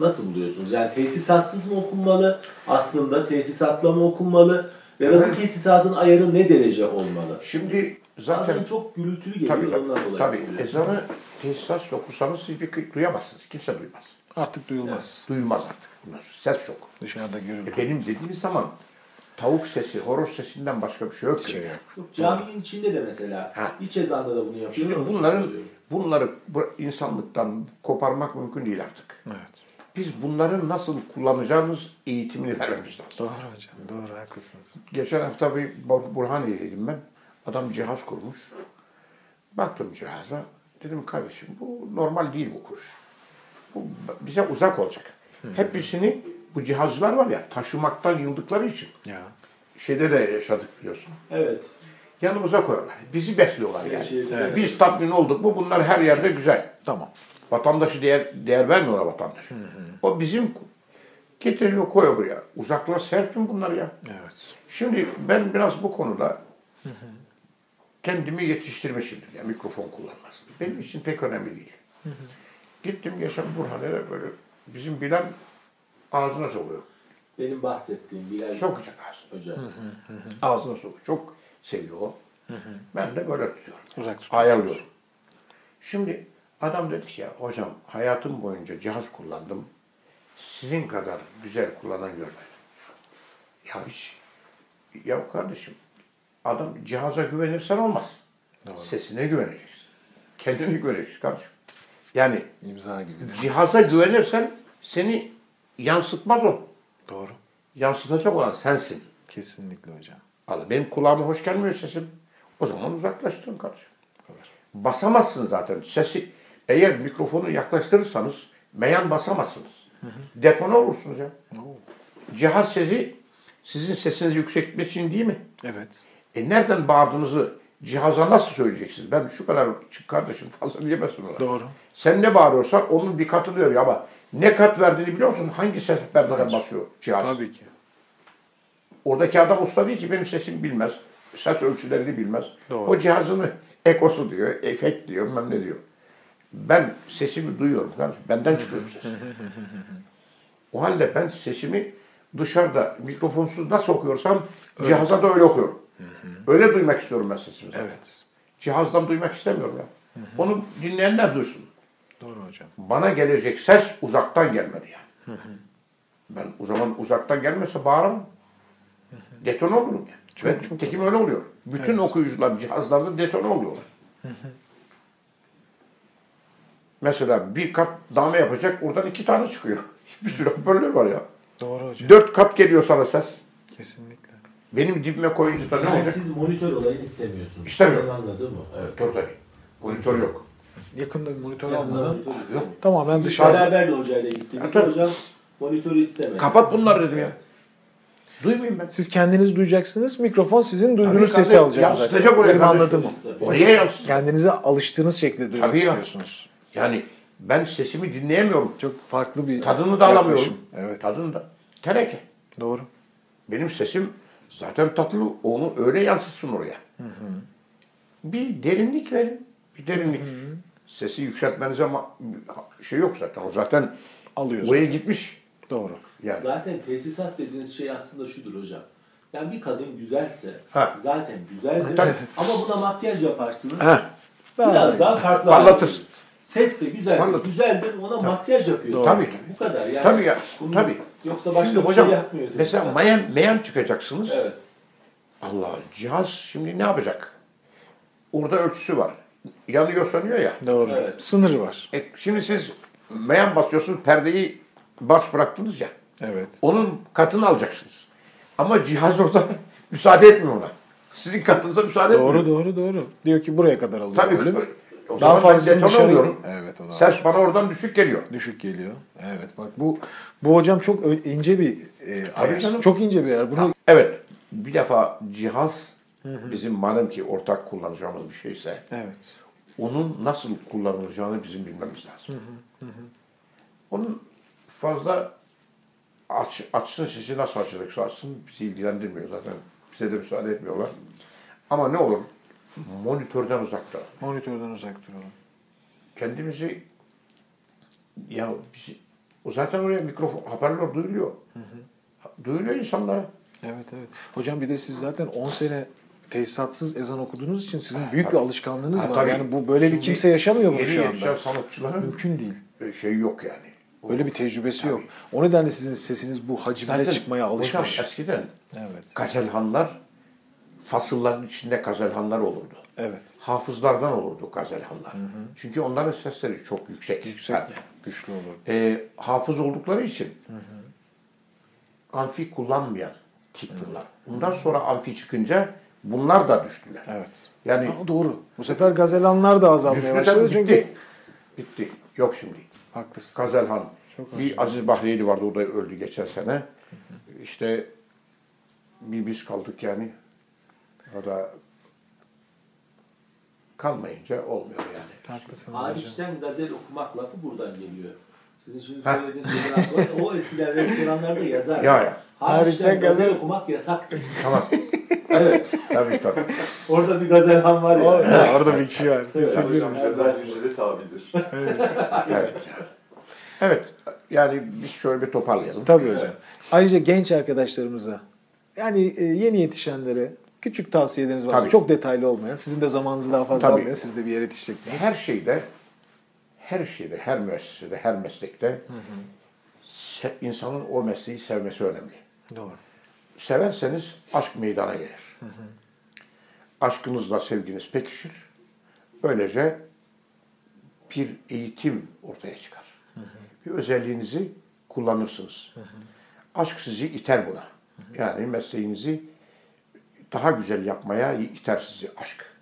nasıl buluyorsunuz? Yani tesisatsız mı okunmalı? Aslında tesisatla mı okunmalı? Ya da bu tesisatın ayarı ne derece olmalı? Şimdi zaten Bazen çok gürültülü geliyor tabii tabii, ondan dolayı. tabii ezanı tesisat okursanız siz bir duyamazsınız. Kimse duymaz. Artık duyulmaz. Duyulmaz artık. Sonra Ses çok. Dışarıda görülür. E benim dediğim zaman tavuk sesi, horoz sesinden başka bir şey yok. Şey yok. Yok, caminin içinde de mesela Ha. iç ezanda da bunu yapıyor. Şimdi bunların bunları bu insanlıktan koparmak mümkün değil artık. Evet. Biz bunların nasıl kullanacağımız eğitimini vermemiz lazım. Doğru hocam. Doğru haklısınız. Geçen hafta bir Bur- Burhaniye'deydim ben. Adam cihaz kurmuş. Baktım cihaza. Dedim kardeşim bu normal değil bu kuruş. Bu bize uzak olacak. Hepsini bu cihazlar var ya taşımaktan yıldıkları için. Ya. Şeyde de yaşadık biliyorsun. Evet. Yanımıza koyuyorlar. Bizi besliyorlar yani. Şey- Biz tatmin olduk mu bunlar her yerde güzel. Tamam. Vatandaşı değer, değer vermiyor ona vatandaş. O bizim getiriyor koyuyor buraya. Uzaklar serpin bunları ya. Evet. Şimdi ben biraz bu konuda kendimi yetiştirmişimdir. Yani mikrofon kullanması. Benim için pek önemli değil. Gittim geçen Burhan'a böyle bizim Bilal ağzına sokuyor. Benim bahsettiğim Bilal Sokacak ağzına. Hoca. Ağzına sokuyor. Çok seviyor o. Ben de böyle tutuyorum. Uzak tutuyorsunuz. Ayarlıyorum. Şimdi adam dedi ki ya hocam hayatım boyunca cihaz kullandım. Sizin kadar güzel kullanan görmedim. Ya hiç ya kardeşim adam cihaza güvenirsen olmaz. Sesine güveneceksin. Kendine [LAUGHS] güveneceksin kardeşim. Yani İmza gibi. cihaza güvenirsen seni yansıtmaz o. Doğru. Yansıtacak olan sensin. Kesinlikle hocam. Allah benim kulağıma hoş gelmiyor sesim. O zaman uzaklaştırın kardeşim. Kadar. Basamazsın zaten. Sesi eğer mikrofonu yaklaştırırsanız meyan basamazsınız. Detone olursunuz ya. Oo. Cihaz sesi sizin sesinizi yükseltmek için değil mi? Evet. E nereden bağırdığınızı cihaza nasıl söyleyeceksiniz? Ben şu kadar çık kardeşim fazla diyemezsin ona. Doğru. Sen ne bağırıyorsan onun bir katı diyor ya ama ne kat verdiğini biliyor musun? Hangi ses perdeden basıyor cihaz? Tabii ki. Oradaki adam usta değil ki benim sesimi bilmez. Ses ölçülerini bilmez. Doğru. O cihazını ekosu diyor, efekt diyor, bilmem ne diyor. Ben sesimi duyuyorum. kardeşim. Benden çıkıyor ses. [LAUGHS] o halde ben sesimi dışarıda mikrofonsuz nasıl okuyorsam cihaza da öyle okuyorum. Öyle duymak istiyorum ben sesimi. Evet. Cihazdan duymak istemiyorum ya. Onu dinleyenler duysun. Doğru hocam. Bana gelecek ses uzaktan gelmeli yani. Ben o zaman uzaktan gelmese bağıramam. Detone olurum yani. Çok, Ve tekim öyle oluyor. Bütün okuyucular cihazlarda detone oluyorlar. Mesela bir kat dame yapacak, oradan iki tane çıkıyor. [LAUGHS] Bir sürü hoparlör var ya. Doğru hocam. Dört kat geliyor sana ses. Kesinlikle. Benim dibime koyunca da ne Yani olacak? siz monitör olayını istemiyorsunuz. İstemiyorum. Anladın mı? Evet. Dur tabii. Monitör yok. Yakında bir monitör almadan monitör Yok. tamamen Biz dışarıda. beraber de hocayla gittiğimizde tabii. hocam monitörü istemedi. Kapat bunları dedim ya. Duymayayım ben. Siz kendiniz duyacaksınız. Mikrofon sizin duyduğunuz Tabii, sesi alacak. Yansıtacak oraya Benim anladığım. Oraya yansıtacak. Kendinize alıştığınız şekilde duymak Tabii ya. istiyorsunuz. Yani ben sesimi dinleyemiyorum. Çok farklı bir Tadını da alamıyorum. yaklaşım. Evet. Tadını da. Teneke. Doğru. Benim sesim zaten tatlı. Onu öyle yansıtsın oraya. Bir derinlik verin. Bir derinlik. Sesi yükseltmenize ma- şey yok zaten. O zaten Alıyor oraya gitmiş. Doğru. Yani. Zaten tesisat dediğiniz şey aslında şudur hocam. Yani bir kadın güzelse Ha. zaten güzeldir. Tabii. Ama buna makyaj yaparsınız. Ha. Biraz daha farklı. Parlatır. Ses de güzelse Parlatır. güzeldir. Ona makyaj yapıyorsun. Tabii, tabii. Bu kadar. Yani Tabii ya. bunu- Tabii. Yoksa başka Şimdi bir hocam şey yapmıyor. mesela tesisat. meyan, meyan çıkacaksınız. Evet. Allah cihaz şimdi ne yapacak? Orada ölçüsü var. Yanıyor sönüyor ya. Doğru. Evet. Sınırı var. E, şimdi siz meyan basıyorsunuz, perdeyi bas bıraktınız ya. Evet. Onun katını alacaksınız. Ama cihaz orada [LAUGHS] müsaade etmiyor ona. Sizin katınıza müsaade Doğru etmiyor. doğru doğru. Diyor ki buraya kadar alıyor. Tabii Öyle mi? O Daha zaman ben detone dışarı... oluyorum. Evet o da var. Ses bana oradan düşük geliyor. Düşük geliyor. Evet bak bu bu hocam çok ince bir e, ayar. canım. Çok ince bir ayar. Bunu Evet. Bir defa cihaz bizim madem ki ortak kullanacağımız bir şeyse Evet. onun nasıl kullanılacağını bizim bilmemiz lazım. Onun fazla aç, açsın sesi nasıl açacaksa açsın bizi ilgilendirmiyor zaten. Bize de müsaade etmiyorlar. Ama ne olur monitörden uzakta. Monitörden uzak duralım. Kendimizi ya bizi, o zaten oraya mikrofon hoparlör duyuluyor. Duyuluyor insanlara. Evet evet. Hocam bir de siz zaten 10 sene tesisatsız ezan okuduğunuz için sizin büyük bir alışkanlığınız Ha, var. tabii. Yani bu böyle bir Şimdi kimse yaşamıyor bunu şu anda. sanatçıların Mümkün değil. şey yok yani. Öyle bir tecrübesi yok. O nedenle sizin sesiniz bu hacimde Zaten çıkmaya alışmış. hocam eskiden Evet. gazelhanlar fasılların içinde gazelhanlar olurdu. Evet. Hafızlardan olurdu gazelhanlar. Çünkü onların sesleri çok yüksek. Yüksek, Yani, güçlü olur. e, hafız oldukları için amfi kullanmayan tip bunlar. Bundan sonra amfi çıkınca bunlar da düştüler. Evet. Yani Ha, doğru. Bu sefer gazelanlar da azalmaya başladı bitti. çünkü Bitti. Yok şimdi. haklısın. Gazelhan. Çok bir Aziz Bahriyeli vardı o da öldü geçen sene. İşte bir biz kaldık yani. O da kalmayınca olmuyor yani. Haklısınız hocam. Hariçten gazel okumak lafı buradan geliyor. Sizin şimdi söylediğiniz şeyler o eskiden restoranlarda yazar. Ya ya. Hariçten gazel gazel- okumak yasaktır. Tamam. [LAUGHS] evet. tabii tabii. Orada bir gazelhan var ya. Orada, orada bir kişi var. Evet, Kesin Hocam ceza ücreti tabidir. [LAUGHS] Evet. Evet. Yani biz şöyle bir toparlayalım. Tabii hocam. Ayrıca genç arkadaşlarımıza yani e, yeni yetişenlere küçük tavsiyeleriniz var. Tabii. Çok detaylı olmayan. Sizin de zamanınızı daha fazla Tabii. almayan. Siz de bir yere yetişeceksiniz. Her şeyde, her şeyde, her müessesede, her meslekte se- insanın o mesleği sevmesi önemli. Doğru. Severseniz aşk meydana gelir. Aşkınızla sevginiz pekişir. Böylece bir eğitim ortaya çıkar. Bir özelliğinizi kullanırsınız. Aşk sizi iter buna. Yani mesleğinizi daha güzel yapmaya iter sizi aşk.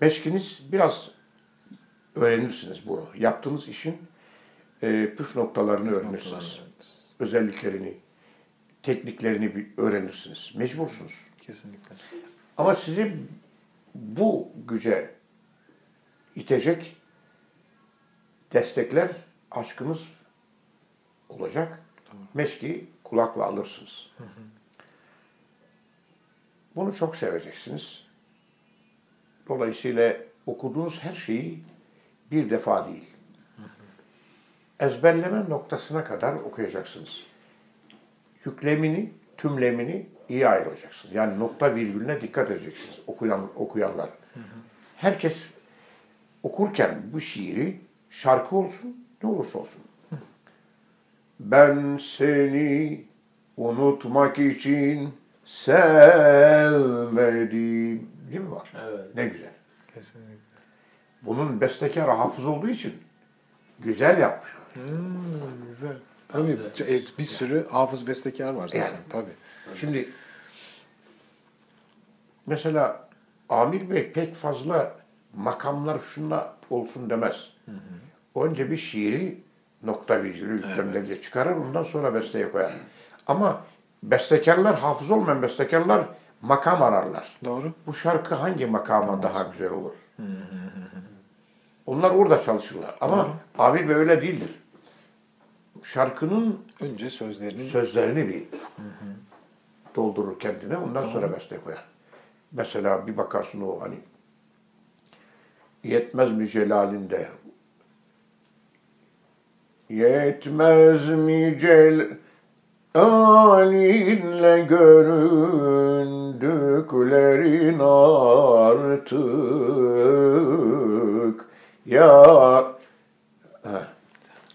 Meşkiniz biraz öğrenirsiniz bunu. Yaptığınız işin e, püf noktalarını öğrenirsiniz. Özelliklerini, tekniklerini bir öğrenirsiniz. Mecbursunuz. Kesinlikle. Ama sizi bu güce itecek destekler aşkınız olacak. Meşki kulakla alırsınız. Bunu çok seveceksiniz. Dolayısıyla okuduğunuz her şeyi bir defa değil. Ezberleme noktasına kadar okuyacaksınız. Yüklemini, tümlemini iyi ayıracaksınız. Yani nokta virgülüne dikkat edeceksiniz okuyan okuyanlar. Herkes okurken bu şiiri şarkı olsun, ne olursa olsun. Ben seni unutmak için sevmedim. Değil mi var? Evet. Ne güzel. Kesinlikle. Bunun bestekarı hafız olduğu için güzel yapmış. Hmm, güzel. Tabii evet, bir sürü hafız bestekar var zaten. Yani. Tabii. Şimdi mesela Amir Bey pek fazla makamlar şunla olsun demez. Önce bir şiiri nokta virgülü yüklemlerle çıkarır, ondan sonra besteye koyar. Ama bestekarlar, hafız olmayan bestekarlar makam ararlar. Doğru. Bu şarkı hangi makama daha güzel olur? Onlar orada çalışırlar. Ama Amir Bey öyle değildir. Şarkının Önce sözlerini sözlerini bir doldurur kendine. Ondan sonra beste koyar. Mesela bir bakarsın o hani yetmez mi celalinde yetmez mi celalinle göründüklerin artık ya.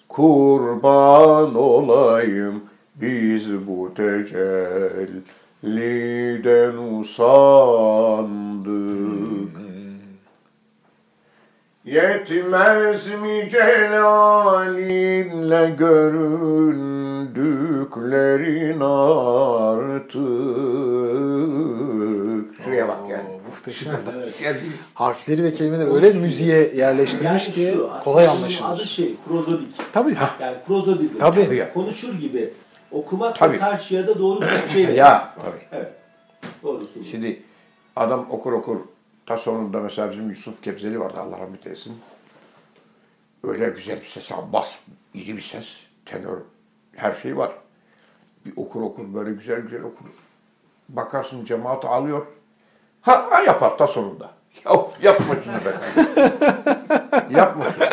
Kurban olayım biz bu tecelliden usandık. Yetmez mi celalinle göründüklerin artık. Şuraya bak yani. Harfleri ve kelimeleri öyle müziğe yerleştirmiş Yani ki şu, kolay anlaşılır. Adı şey, prozodik. Tabii. Yani prozodik. Tabii. Yani konuşur gibi. Okumak Tabii. karşıya da doğru bir şey. Ya, tabii. Evet. Doğrusu. Şimdi adam okur okur ta sonunda mesela bizim Yusuf Kebzeli vardı Allah rahmet eylesin. Öyle güzel bir ses, bas, iyi bir ses, tenör, her şey var. Bir okur okur böyle güzel güzel okur. Bakarsın cemaat ağlıyor. Ha, ha yapar ta sonunda. [LAUGHS] Ya, yapma şunu be yapma şunu.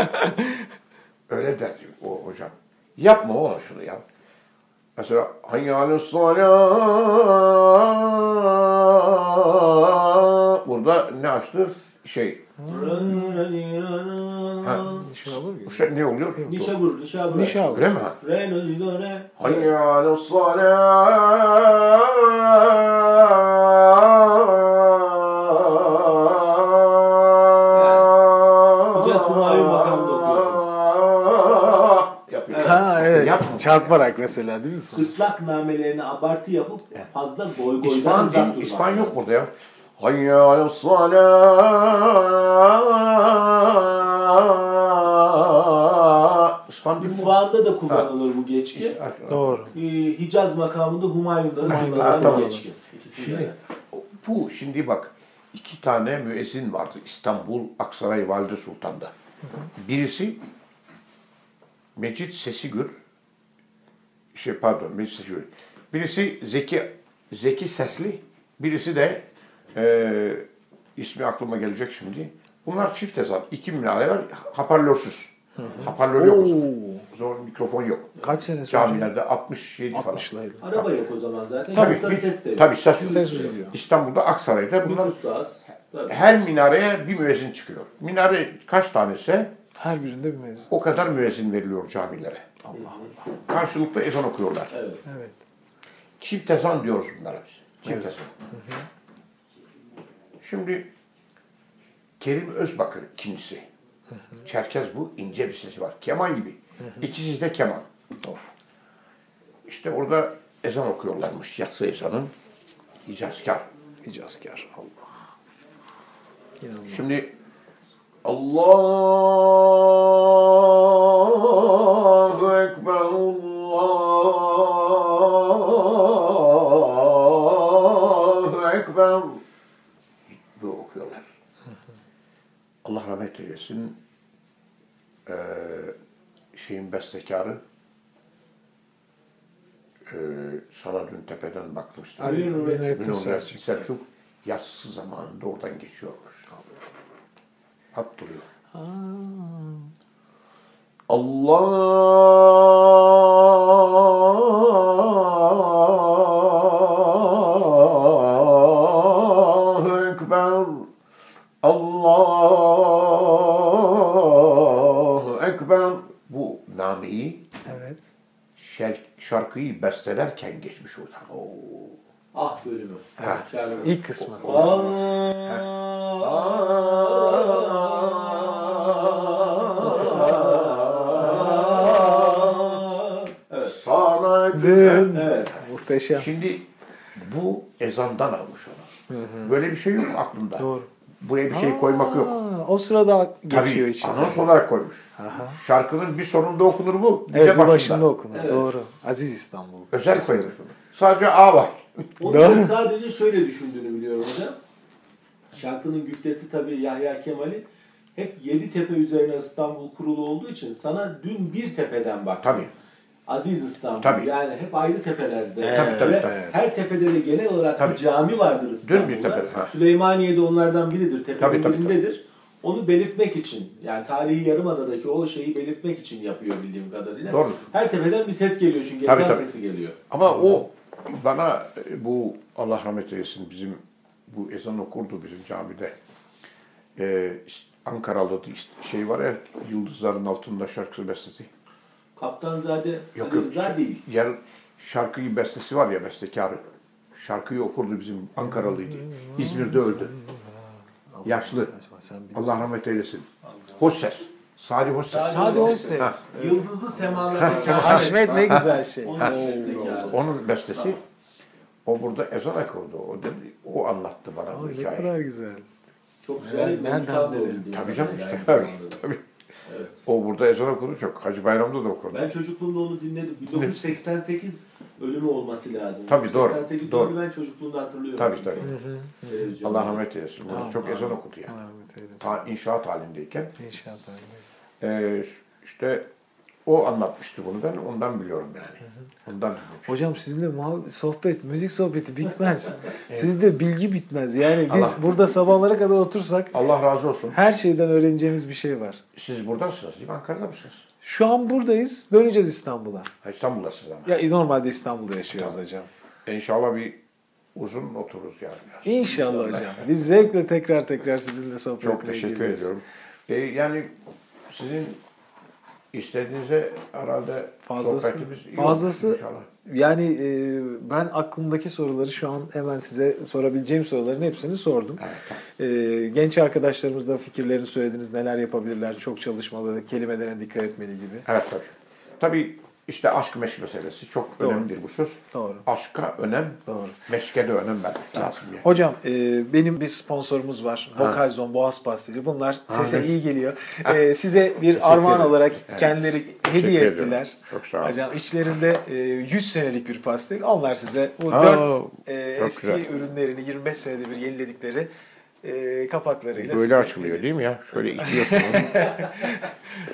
Öyle der o hocam. Yapma oğlum şunu ya. Mesela hayyâle Burada ne açtı? Şey, Mu? işte ne oluyor? Nişabur, nişabur. Nişan. Öyle mi? Re, no, do, re. Ha evet. Yapma. Çarparak mesela değil mi? Gırtlak namelerini abartı yapıp fazla goy goydan uzak durmak İspan yok burada ya. İspan değil mi? İsfahan'da da kullanılır bu geçki. Doğru. Ee, Hicaz makamında Humayun'da da Ha, kullanılan tamam. bir geçki. Şimdi, bu şimdi bak iki tane müezzin vardı İstanbul Aksaray Valide Sultan'da. Birisi Mecit Sesigür şey pardon Mecit Sesigür. Birisi Zeki Zeki Sesli, birisi de e, ismi aklıma gelecek şimdi. Bunlar çift ezan. İki minare var. Hoparlörsüz. Hoparlör yok o zaman. Oo. O zaman mikrofon yok. Kaç hocam? Camilerde 67 falan. 60'laydı. Araba yok o zaman zaten. Tabii, Yoktan hiç- ses de yok. tabii ses, Ses duyuluyor. İstanbul'da Aksaray'da bunlar Nüfus da az. Tabii. her minareye bir müezzin çıkıyor. Minare kaç tanesi Her birinde bir mezun. o kadar müezzin veriliyor camilere. Allah Allah. Karşılıklı ezan okuyorlar. Evet. Evet. Çift ezan diyoruz bunlara biz. Çift ezan. Şimdi Kerim Özbakır ikincisi. Çerkez bu ince bir sesi var. Keman gibi. İkisi de keman. İşte orada ezan okuyorlarmış. Yatsı ezanın. İcazkar. Hicazkar. Allah. İnanılmaz. Şimdi Allahu Allah rahmet eylesin. Ee, şeyin bestekarı ee, sana dün tepeden bakmıştım. Ali Ünlü Selçuk. Selçuk yatsı zamanında oradan geçiyormuş. Hap duruyor. Allahu şarkıyı bestelerken geçmiş oradan. Ah bölümü. Yani- İlk kısmı. Evet. Sana Dün. Evet. Muhteşem. Şimdi bu ezandan almış onu. Böyle bir şey yok aklında. Doğru. Buraya bir şey koymak yok. O sırada geçiyor Tabii içinde. anons olarak koymuş. Aha. Şarkının bir sonunda okunur bu. Bir Evet de başında. başında okunur. Evet. Doğru. Aziz İstanbul. Özel koymuş bunu. Sadece A var. [LAUGHS] Onu Doğru. ben sadece şöyle düşündüğünü biliyorum hocam. Şarkının güftesi tabii Yahya Kemal'i hep yedi tepe üzerine İstanbul kurulu olduğu için sana dün bir tepeden bak. Tabii. Aziz İstanbul. Tabii. Yani hep ayrı tepelerde. Evet, Tabii, tabii, Ve tabii. Her tepede de genel olarak Tabii. bir cami vardır İstanbul'da. Dün bir tepede, ha. Süleymaniye'de onlardan biridir. Tepenin Tabii, tabii, birindedir. Onu belirtmek için yani tarihi Yarımada'daki o şeyi belirtmek için yapıyor bildiğim kadarıyla. Doğru. Her tepeden bir ses geliyor çünkü Tabii, tabii. sesi geliyor. Ama o bana e, bu Allah rahmet eylesin bizim bu ezan okurdu bizim camide. Ee, Ankaralı şey var ya Yıldızların Altında şarkısı bestesi. Kaptanzade Yok yok. Rıza değil. Yer, şarkıyı bestesi var ya bestekarı. Şarkıyı okurdu bizim Ankaralıydı. İzmir'de öldü. Yaşlı. Allah rahmet eylesin. Hoş ses. Sadi hoş ses. Sadi Sadi Hoş hoş ses. Ha. Yıldızlı semalardaki Haşmet ne güzel şey. Onun. Onun bestesi. O burada ezan okurdu. O, dedi, o anlattı bana bu Ay, ne hikayeyi. kadar güzel. Çok güzel Nereden. Tabii canım işte. [LAUGHS] Tabii. Evet. O burada ezan okudu çok. Hacı Bayram'da da okurdu. Ben çocukluğumda onu dinledim. 1988 ölümü olması lazım. Tabii, doğru, 88 doğru. ben çocukluğumda hatırlıyorum. Tabii tabii. Televizyonda. Allah rahmet eylesin. Burada Amin, çok ezan okudu yani. Allah rahmet eylesin. Ta inşaat halindeyken. İnşaat halinde. Ee, işte o anlatmıştı bunu ben ondan biliyorum yani. Ondan dinlemiştim. Hocam sizinle muhabbet, sohbet, müzik sohbeti bitmez. [LAUGHS] Sizde bilgi bitmez. Yani biz Allah- burada sabahlara kadar otursak Allah razı olsun. her şeyden öğreneceğimiz bir şey var. Siz buradasınız değil mi? Ankara'da mısınız? Şu an buradayız. Döneceğiz İstanbul'a. Ha, İstanbul'dasınız ama. Ya normalde İstanbul'da yaşıyoruz Tamam. hocam. İnşallah bir uzun otururuz yani. İnşallah hocam. Biz zevkle tekrar tekrar sizinle sohbet Çok teşekkür ediyorum. E, yani sizin istediğinize herhalde Fazlası, iyi fazlası inşallah. yani e, ben aklımdaki soruları şu an hemen size sorabileceğim soruların hepsini sordum. E, genç arkadaşlarımız da fikirlerini söylediniz. Neler yapabilirler? Çok çalışmalı, kelimelerine dikkat etmeli gibi. Evet tabii. Tabii işte aşk meşk meselesi çok Doğru. önemli bir husus. Doğru. Aşka önem, Doğru. meşke de önem vermek lazım. Yani. Hocam e, benim bir sponsorumuz var. Vokalzon Boğaz Pastacı. Bunlar sese iyi geliyor. E, size bir armağan ederim. olarak Evet. kendileri hediye ediyorum. ettiler. Çok sağ olun. Hocam içlerinde e, 100 senelik bir pastel. Onlar size bu Aa, 4 e, eski güzel. ürünlerini 25 senede bir yeniledikleri e, kapaklarıyla Böyle açılıyor değil mi ya? Şöyle itiyorsun. [LAUGHS]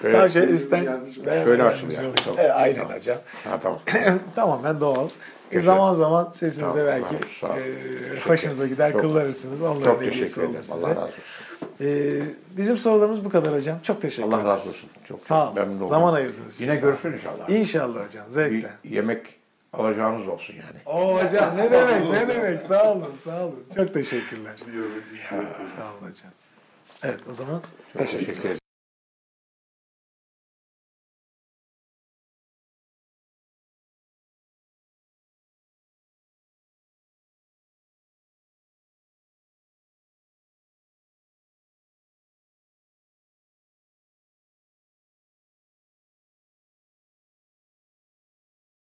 Şöyle, şey üstten Ben- Şöyle ben- açılıyor. Tamam. E, aynen hocam. ha, tamam. [CLEARS THROAT] Tamamen doğal. E, Güzel. zaman zaman sesinize Tamam, belki Allah e, hoşunuza gider Çok- kullanırsınız. Onların Çok teşekkür ederim. size. Allah razı olsun. E, bizim sorularımız bu kadar hocam. Çok teşekkür Allah ederiz. razı olsun. Çok Sağ çok olun. memnun oldum. Zaman ayırdınız. Yine görüşürüz inşallah. İnşallah hocam. Bir Zevkle. yemek alacağınız olsun yani. Oo hocam ne demek ne demek. Sağ olun sağ olun. Çok teşekkürler. Sağ olun hocam. Evet o zaman teşekkür Teşekkür ederim.